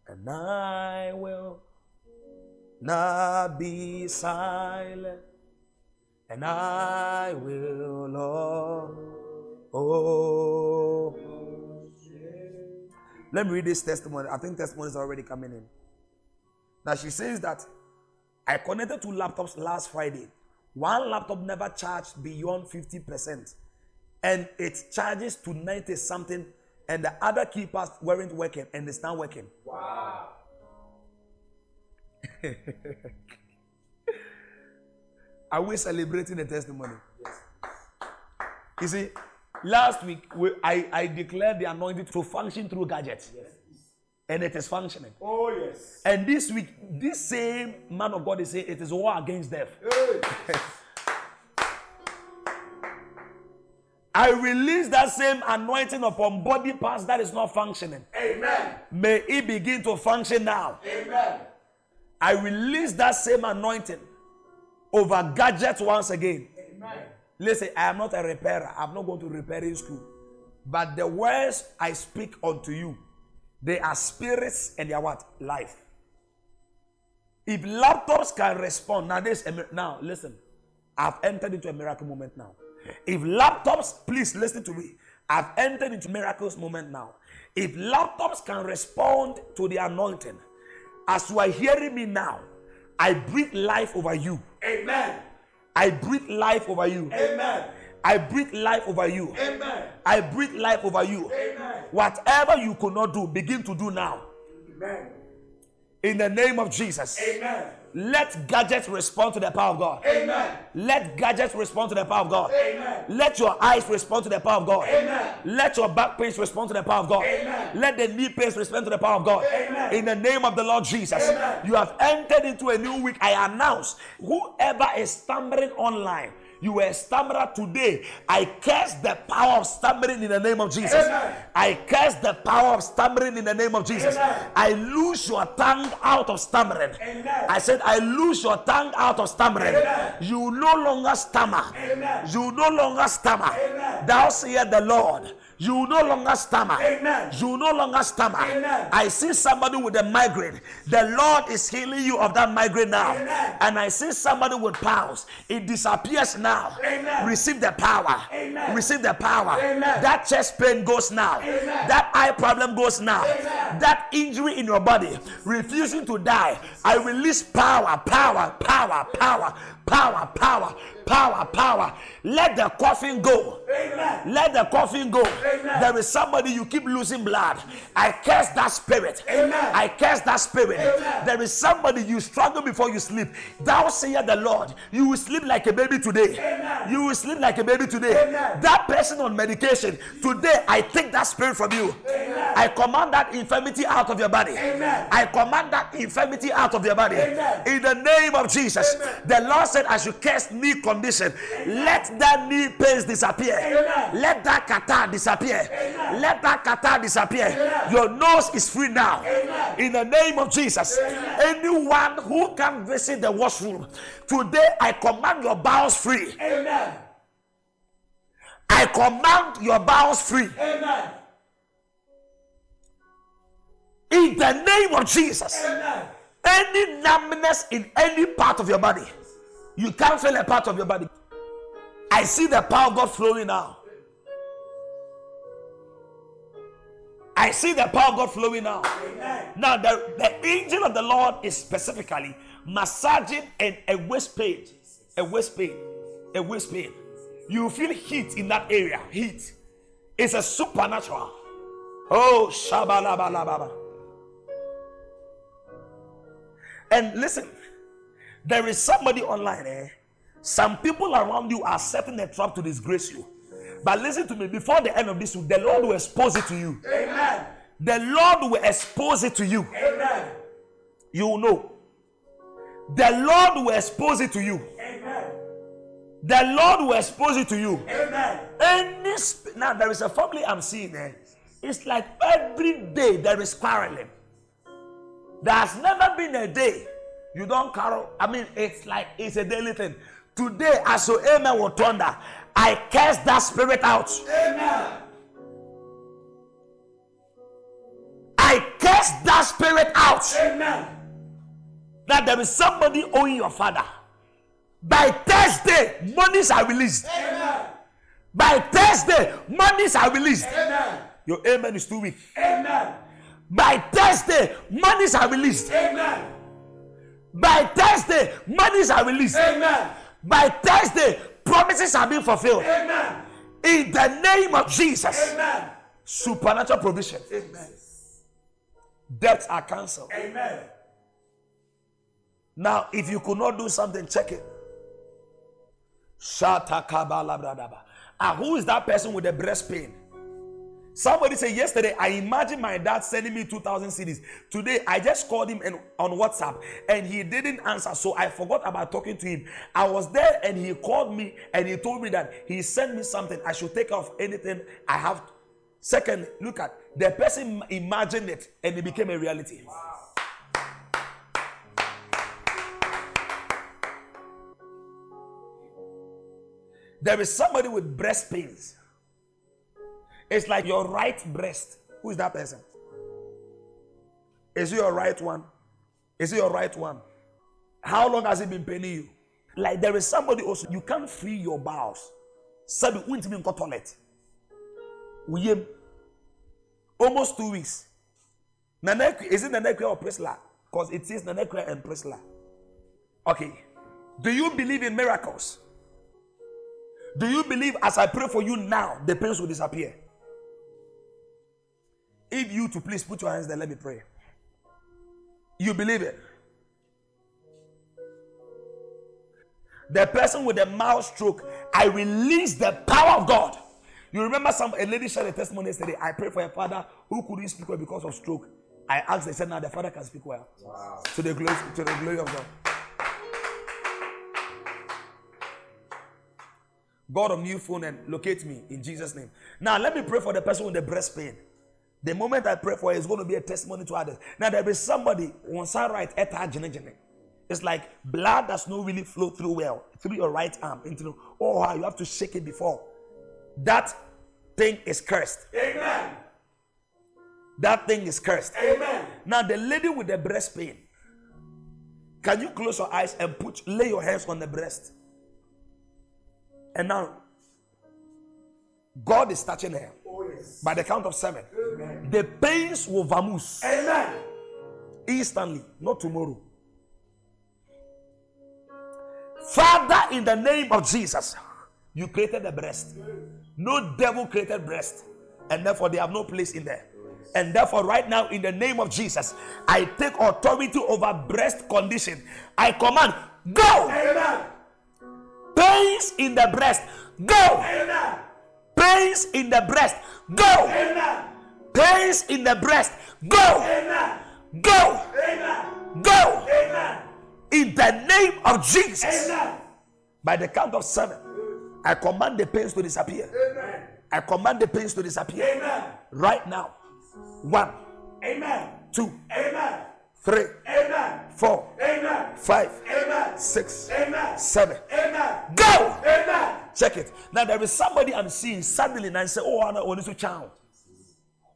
And I will not be silent, and I will love. Oh, let me read this testimony. I think testimony is already coming in. Now she says that I connected two laptops last Friday. One laptop never charged beyond 50%, and it charges to 90 something, and the other keypads weren't working, and it's not working. Wow. Are we celebrating the testimony? Yes. You see, last week we, I, I declared the anointing to function through gadgets. And it is functioning. Oh, yes. And this week, this same man of God is saying it is war against death. Hey. I release that same anointing upon body parts that is not functioning. Amen. May it begin to function now. Amen. I release that same anointing over gadgets once again. Amen. Listen, I am not a repairer. I'm not going to repair in school. But the words I speak unto you, they are spirits and they are what? Life. If laptops can respond, now this now listen. I've entered into a miracle moment now. If laptops, please listen to me. I've entered into miracles moment now. If laptops can respond to the anointing, as you are hearing me now, I breathe life over you. Amen. I breathe life over you. Amen. I breathe life over you. Amen. I breathe life over you. Amen. Whatever you could not do, begin to do now. Amen. In the name of Jesus. Amen. Let gadgets respond to the power of God. Amen. Let gadgets respond to the power of God. Amen. Let your eyes respond to the power of God. Amen. Let your back pains respond to the power of God. Amen. Let the knee pains respond to the power of God. Amen. In the name of the Lord Jesus. Amen. You have entered into a new week. I announce whoever is stammering online. You were a stammerer today. I curse the power of stammering in the name of Jesus. Amen. I curse the power of stammering in the name of Jesus. Amen. I lose your tongue out of stammering. Amen. I said, I lose your tongue out of stammering. You no longer stammer. You no longer stammer. Amen. Thou sayest the Lord, You will no longer stammer. Amen. You will no longer stammer. Amen. I see somebody with a migraine. The Lord is healing you of that migraine now. Amen. And I see somebody with powers. It disappears now. Amen. Receive the power. Amen. Receive the power. Amen. That chest pain goes now. Amen. That eye problem goes now. That injury in your body, refusing to die. I release power, power, power, power, power, power, power, power. Let the coffin go. Amen. Let the coffin go. Amen. There is somebody you keep losing blood. I curse that spirit. Amen. I curse that spirit. There is somebody you struggle before you sleep. Thou sayest the Lord, you will sleep like a baby today. You will sleep like a baby today. That person on medication, today I take that spirit from you. Amen. I command that infirmity out of your body. Amen. I command that infirmity out of your body. Amen. In the name of Jesus. Amen. The Lord said, I should curse knee condition. Let that knee pains disappear. Amen. Let that catarrh disappear. Amen. Let that catarrh disappear. Your nose is free now. Amen. In the name of Jesus. Anyone who can visit the washroom, today I command your bowels free. Amen. I command your bowels free. Amen. In the name of Jesus. Amen. Any numbness in any part of your body, you can't feel a part of your body. I see the power of God flowing now. I see the power of God flowing now. Amen. Now, the, the angel of the Lord is specifically massaging and a waist pain, a waist pain, a waist pain. You feel heat in that area. Heat. It's a supernatural. Oh, shabalabalababa. And listen, there is somebody online. Eh? Some people around you are setting a trap to disgrace you. But listen to me, before the end of this week, the Lord will expose it to you. Amen. The Lord will expose it to you. Amen. You will know. The Lord will expose it to you. Amen. The Lord will expose it to you. Amen. Any sp- now there is a family I'm seeing there. It's like every day there is quarreling. There has never been a day you don't quarrel. I mean, it's like it's a daily thing. Today, as your amen will thunder, I cast that spirit out. Amen. I cast that spirit out. Amen. That there is somebody owing your father. By Thursday, monies are released. Amen. By Thursday, monies are released. Amen. Your amen is too weak. Amen. By Thursday, monies are released. Amen. By Thursday, monies are released. Amen. By Thursday, promises are being fulfilled. Amen. In the name of Jesus, Amen. supernatural provision. Amen. Debts are cancelled. Amen. Now, if you could not do something, check it. Shatakabalabradaba. Ah, who is that person with the breast pain? Somebody said yesterday, I imagine my dad sending me 2,000 CDs. Today, I just called him and, on WhatsApp and he didn't answer. So I forgot about talking to him. I was there and he called me and he told me that he sent me something. I should take off anything I have. Second, look at the person imagined it and it became a reality. There is somebody with breast pains. It's like your right breast. Who is that person? Is it your right one? Is it your right one? How long has it been paining you? Like there is somebody also, you can't free your bowels. Sabi, won't even go toilet. Almost two weeks. Is it Nanekwe or Prisla? Because it says Nanekwe and Prisla. Okay. Do you believe in miracles? Do you believe as I pray for you now, the pains will disappear? If you to please put your hands there, let me pray. You believe it? The person with the mouth stroke, I release the power of God. You remember some a lady shared a testimony yesterday. I prayed for a father who couldn't speak well because of stroke. I asked, they said, now the father can speak well. To the glory, to the glory of God. God of new phone and locate me in Jesus' name. Now let me pray for the person with the breast pain. The moment I pray for it, it's going to be a testimony to others. Now there is somebody on side right eta gene gene. It's like blood does not really flow through well through your right arm into oh you have to shake it before. That thing is cursed. Amen. That thing is cursed. Amen. Now, the lady with the breast pain, can you close your eyes and put lay your hands on the breast? And now, God is touching her. Oh, yes. By the count of seven, Amen. The pains will vamoose Amen. instantly, not tomorrow. Father, in the name of Jesus, you created the breast. No devil created breast, and therefore they have no place in there. And therefore, right now, in the name of Jesus, I take authority over breast condition. I command, go! Amen. Pains in the breast, go! Amen. Pains in the breast, go! Amen. Pains in the breast, go! Amen. Go! Amen. Go! Amen. In the name of Jesus. Amen. By the count of seven, I command the pains to disappear. Amen. I command the pains to disappear Amen. right now. One, Amen. two, Amen. three, Amen. four, Amen. five, Amen. six, Amen. seven. Amen. Go! Amen. Check it. Now there is somebody I'm seeing suddenly and I say, Oh, I want oh, to child.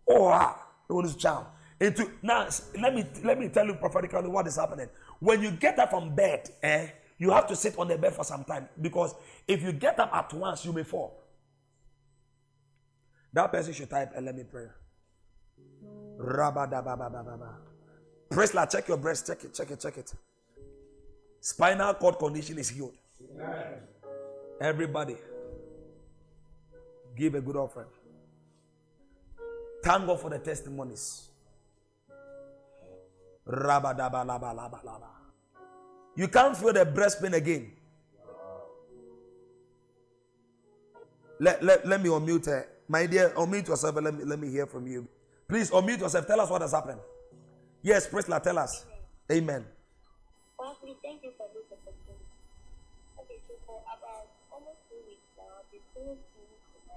Oh, ah, want to child. Into now, let me let me tell you prophetically what is happening. When you get up from bed, eh, you have to sit on the bed for some time because if you get up at once, you may fall. That person should type and let me pray. Lord, check your breast, check it, check it, check it. Spinal cord condition is healed. Everybody, give a good offering. Thank God for the testimonies. You can't feel the breast pain again. Let, let, let me unmute her. My dear, unmute yourself let me, let me hear from you. Please unmute yourself. Tell us what has happened. Yes, Priscilla, tell us. Amen. Thank you for this opportunity. Okay, so for about almost two weeks now, in my.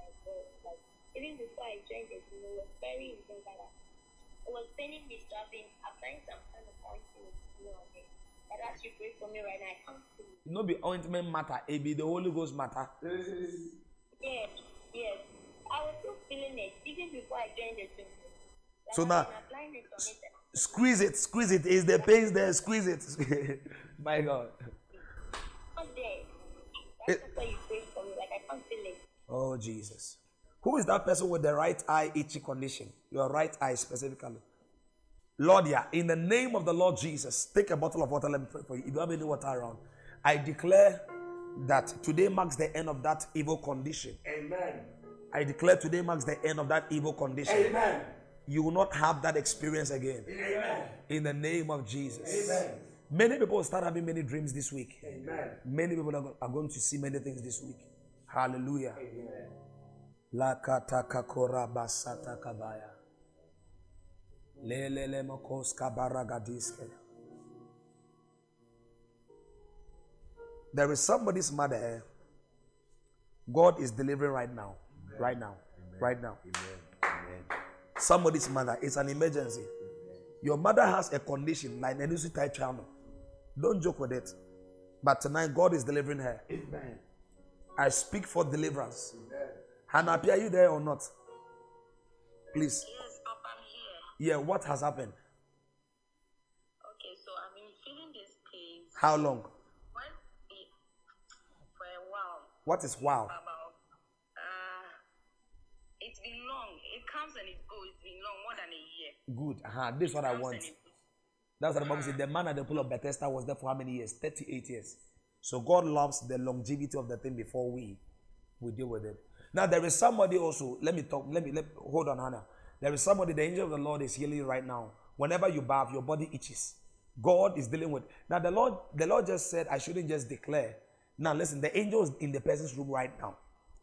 Like, even before I joined the team, it was very intense. Like, it was paining me, so I've some kind of ointment and there. But as you pray for me right now, I can't feel it. No be ointment matter, it be the Holy Ghost matter. Yes, yes. I was still feeling it even before I joined the team. Like, So now- been applying it on it. and- Squeeze it, squeeze it. Is the pain there? Squeeze it. My God. Not there. That's It- why you pray for me. Like, I can't feel it. Oh, Jesus. Who is that person with the right eye itchy condition? Your right eye specifically. Lord, yeah, in the name of the Lord Jesus, take a bottle of water. Let me pray for you. If you have any water around, I declare that today marks the end of that evil condition. Amen. I declare today marks the end of that evil condition. Amen. You will not have that experience again. Amen. In the name of Jesus. Amen. Many people will start having many dreams this week. Amen. Many people are are going to see many things this week. Hallelujah. Amen. Lakatakakora basata kabaya. Lelele mokoska baragadiske. There is somebody's mother here. God is delivering right now. Right now. Right now. Somebody's mother. It's an emergency. Your mother has a condition like Nenusi type channel. Don't joke with it. But tonight, God is delivering her. Amen. I speak for deliverance. Hannah, are you there or not? Please. Yes, Papa, I'm here. Yeah, what has happened? Okay, so I've been feeling this pain How long? when for a while. What is wow? About uh, it's been long. It comes and it goes. It's been long, more than a year. Good. Uh-huh. This is what I want. and it goes. That's what the Bible says. The man at the pool of Bethesda was there for how many years? 38 years. So God loves the longevity of the thing before we we deal with it. Now there is somebody also. Let me talk. Let me let hold on, Hannah. There is somebody. The angel of the Lord is healing you right now. Whenever you bath, your body itches. God is dealing with. Now the Lord, the Lord just said I shouldn't just declare. Now listen, the angel is in the person's room right now.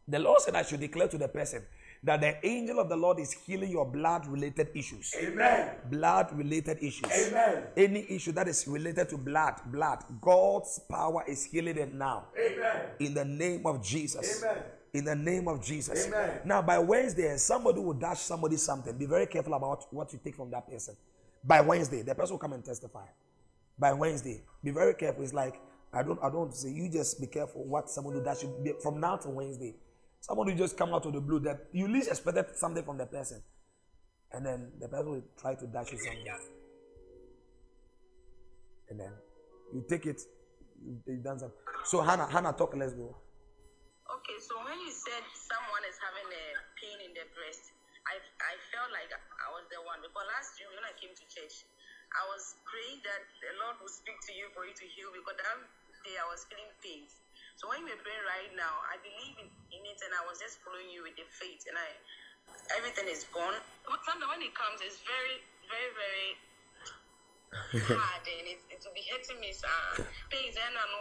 The Lord said I should declare to the person that the angel of the Lord is healing your blood-related issues Amen. blood related issues. Amen. Any issue that is related to blood, blood, God's power is healing it now. Amen. In the name of Jesus. Amen. In the name of Jesus. Amen. Now, by Wednesday, somebody will dash somebody something. Be very careful about what you take from that person. By Wednesday, the person will come and testify. By Wednesday, be very careful. It's like I don't, I don't say you just be careful what somebody will dash you from now to Wednesday. Someone Somebody just come out of the blue that you least expected something from the person. And then the person will try to dash you something. And then you take it, you, you dance up. So Hannah, Hannah, talk, let's go. Okay, so when you said someone is having a pain in the breast, I, I felt like I was the one because last year when I came to church, I was praying that the Lord will speak to you for you to heal because that day I was feeling pains. So when you're praying right now, I believe in, in it and I was just following you with the faith and I everything is gone. But sometimes when it comes, it's very, very, very hard and it, it will be hitting me. Uh, pains and another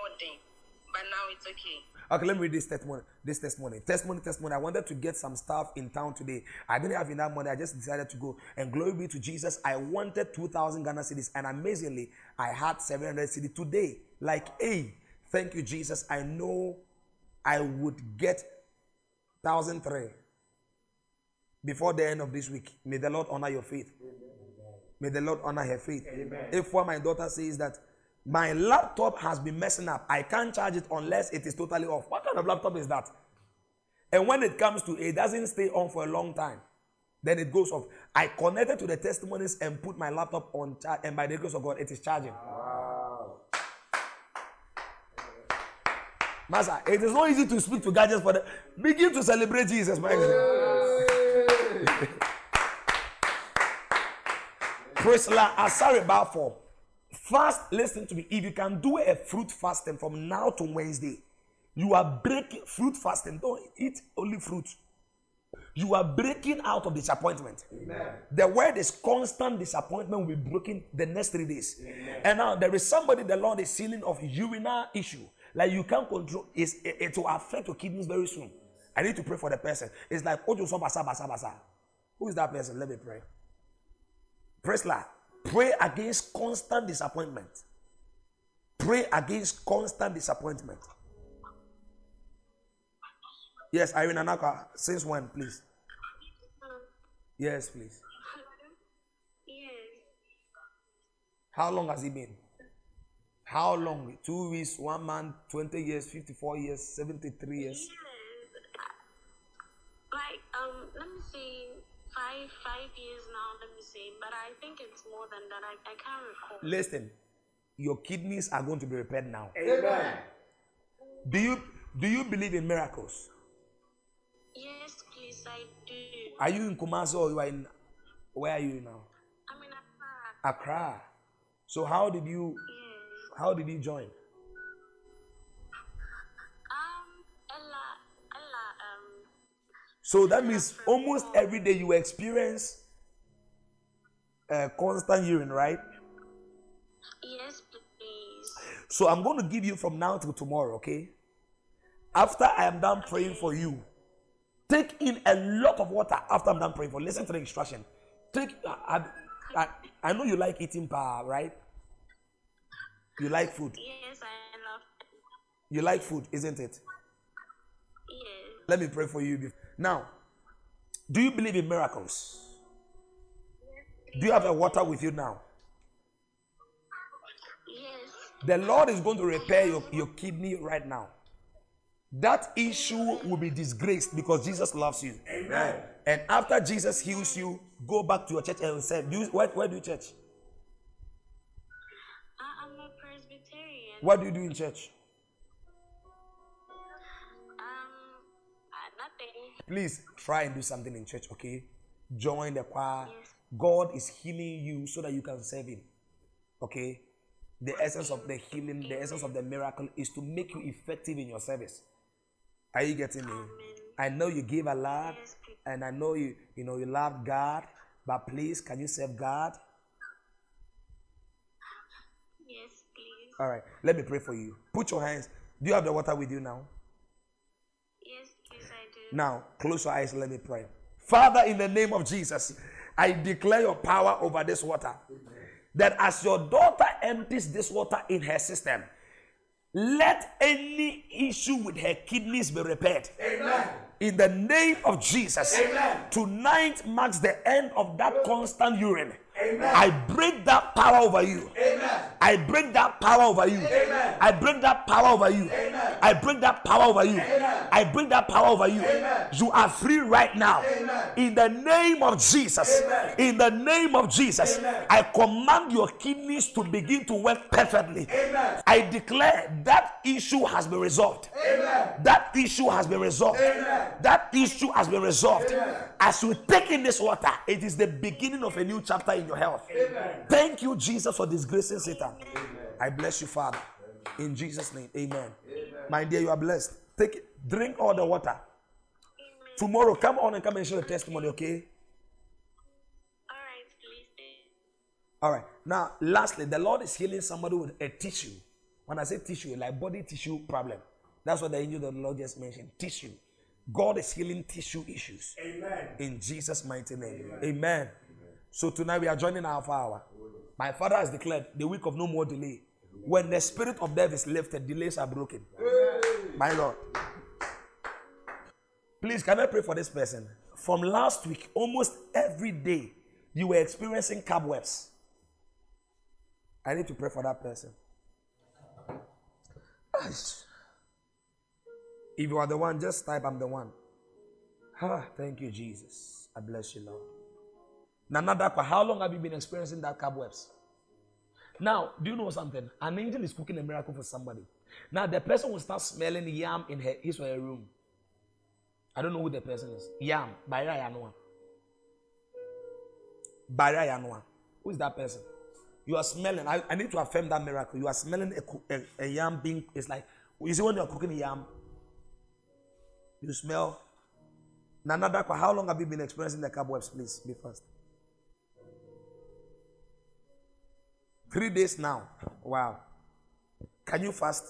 but now it's okay. Okay, let me read this testimony. This testimony, testimony, testimony. I wanted to get some stuff in town today. I didn't have enough money. I just decided to go. And glory be to Jesus. I wanted 2,000 Ghana cedis, and amazingly, I had 700 cedis today. Like, hey, thank you, Jesus. I know I would get 1,003 before the end of this week. May the Lord honor your faith. May the Lord honor her faith. Amen. If what my daughter says that my laptop has been messing up. I can't charge it unless it is totally off. What kind of laptop is that? And when it comes to it doesn't stay on for a long time. Then it goes off. I connected to the testimonies and put my laptop on charge, and by the grace of God, it is charging. Wow. Master, it is not easy to speak to gadgets for the begin to celebrate Jesus, my Priscilla Asari Balfour. Fast, listen to me. If you can do a fruit fasting from now to Wednesday, you are breaking fruit fasting. Don't eat only fruit. You are breaking out of disappointment. Amen. The word is constant disappointment will be broken the next three days. Amen. And now there is somebody the Lord is sealing of urinary issue. Like you can't control it, it will affect your kidneys very soon. I need to pray for the person. It's like Ojo basa basa basa. Who is that person? Let me pray. Praise. Pray against constant disappointment. Pray against constant disappointment. Yes, Irene Anaka, since when, please? Yes, please. Yes. How long has it been? How long? Two weeks, one month, 20 years, 54 years, 73 years? Like, um, let me see five five years now, let me say, but I think it's more than that. I, I can't recall. Listen, your kidneys are going to be repaired now. Amen. Do you do you believe in miracles? Yes, please, I do. Are you in Kumasi or you are in where are you now? I'm in Accra. Accra. So how did you Yes. how did you join? So that means almost every day you experience uh, constant urine, right? yes, please. So I'm going to give you from now till tomorrow, okay? After I am done praying for you, take in a lot of water after I'm done praying for. Listen to the instruction. Take. I, I, I know you like eating pa, right? You like food. Yes, I love. You like food, isn't it? Yes. Let me pray for you. Now, do you believe in miracles? Do you have the water with you now? Yes. The Lord is going to repair your, your kidney right now. That issue will be disgraced because Jesus loves you. Amen. And after Jesus heals you, go back to your church and say, do you, where, where do you church? I, I'm a Presbyterian. What do you do in church? Please try and do something in church, okay? Join the choir. Yes. God is healing you so that you can serve Him, okay? The essence of the healing, the essence of the miracle is to make you effective in your service. Are you getting me? I know you give a lot, and I know you, you know, you love God, but please, can you serve God? Yes, please. All right, let me pray for you. Put your hands. Do you have the water with you now? Yes, please, I do. Now, close your eyes. Let me pray. Father, in the name of Jesus, I declare your power over this water. That as your daughter empties this water in her system, let any issue with her kidneys be repaired. Amen. In the name of Jesus, Amen. tonight marks the end of that constant urine. Amen. I break that power over you. Amen. I break that power over you. Amen. I break that power over you. Amen. I break that power over you. Amen. I break that power over you. Amen. You are free right now. Amen. In the name of Jesus. Amen. In the name of Jesus. Amen. I command your kidneys to begin to work perfectly. Amen. I declare that issue has been resolved. Amen. That issue has been resolved. Amen. That issue has been resolved. Amen. As you take in this water, it is the beginning of a new chapter in your health. Amen. Thank you, Jesus, for this disgracing Satan. I bless you, Father. In Jesus' name, amen. My dear, you are blessed. Take it, drink all the water. Tomorrow, come on and come and share your testimony, okay? All right, please. All right. Now, lastly, the Lord is healing somebody with a tissue. When I say tissue, like body tissue problem. That's what the angel of the Lord just mentioned. Tissue. God is healing tissue issues. Amen. In Jesus' mighty name. Amen. So tonight we are joining our hour. My father has declared the week of no more delay. When the spirit of death is lifted, delays are broken. My Lord. Please, can I pray for this person? From last week, almost every day, you were experiencing cobwebs. I need to pray for that person. If you are the one, just type, I'm the one. Ah, thank you, Jesus. I bless you, Lord. Dakwa, how long have you been experiencing that cobwebs? Now, do you know something? An angel is cooking a miracle for somebody. Now, the person will start smelling yam in her, his or her room. I don't know who the person is. Yam, Baira Yanua. Baira Yanua. Who is that person? You are smelling. I, I need to affirm that miracle. You are smelling a, a, a yam being. It's like, you see when you are cooking yam, you smell. Nana Dakwa, how long have you been experiencing the cobwebs? Please be fast. Three days now. Wow. Can you fast?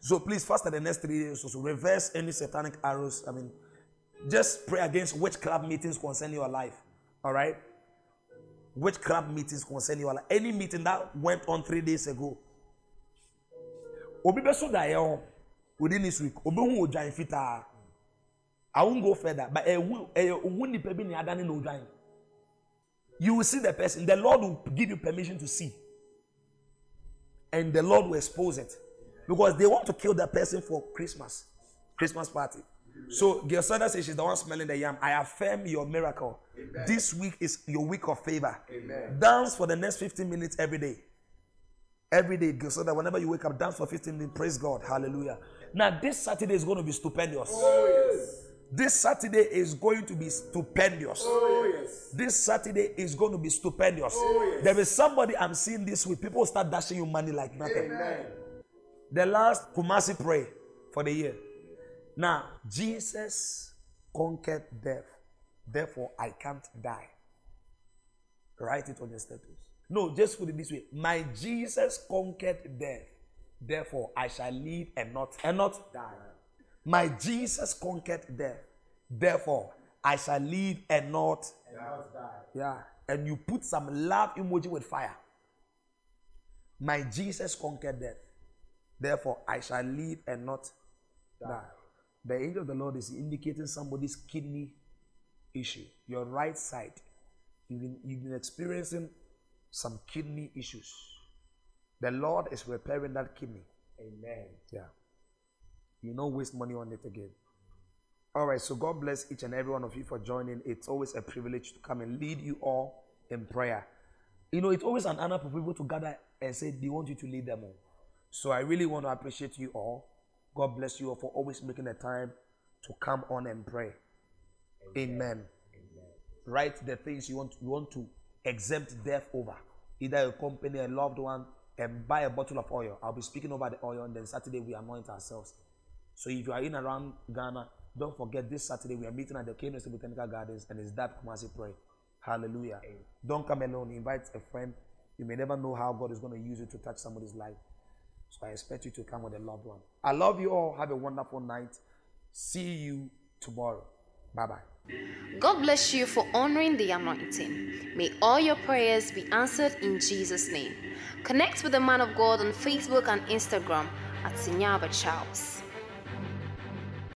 So, please fast at the next three days. So, reverse any satanic arrows. I mean, just pray against witchcraft meetings concerning your life. All right? Witchcraft meetings concerning your life. Any meeting that went on three days ago. Obi da within this week. Obi hu odwan fitaa. I won't go further, but eh, a won eh, nipa bi ne adane na odwan. You will see the person. The Lord will give you permission to see. And the Lord will expose it. Because they want to kill the person for Christmas. Christmas party. So Gelsada says she's the one smelling the yam. I affirm your miracle. This week is your week of favor. Dance for the next 15 minutes every day. Every day, so that whenever you wake up, dance for 15 minutes. Praise God. Hallelujah. Now, this Saturday is going to be stupendous. Oh, this Saturday is going to be stupendous. Oh, this Saturday is going to be stupendous. Oh, there is somebody I'm seeing this week. People start dashing you money like nothing. The last Kumasi pray for the year. Now, Jesus conquered death. Therefore, I can't die. Write it on your status. No, just put it this way. My Jesus conquered death. Therefore, I shall live and not and not die. My Jesus conquered death. Therefore, I shall live and not and not die. Yeah. And you put some love emoji with fire. My Jesus conquered death. Therefore, I shall live and not die. The angel of the Lord is indicating somebody's kidney issue. Your right side. You've been, you've been experiencing some kidney issues. The Lord is repairing that kidney. Amen. Yeah. You don't waste money on it again. All right, so God bless each and every one of you for joining. It's always a privilege to come and lead you all in prayer. You know, it's always an honor for people to gather and say they want you to lead them all. So I really want to appreciate you all. God bless you all for always making the time to come on and pray. Amen. Write the things you want you want to exempt death over. Either a company, a loved one, and buy a bottle of oil. I'll be speaking over the oil, and then Saturday we anoint ourselves. So if you are in around Ghana, don't forget this Saturday we are meeting at the Kano Botanical Gardens, and it's that Kumasi pray. Hallelujah. Don't come alone. Invite a friend. You may never know how God is going to use you to touch somebody's life. So I expect you to come with a loved one. I love you all. Have a wonderful night. See you tomorrow. Bye bye. God bless you for honoring the anointing. May all your prayers be answered in Jesus' name. Connect with the man of God on Facebook and Instagram at Sinyaba Charles.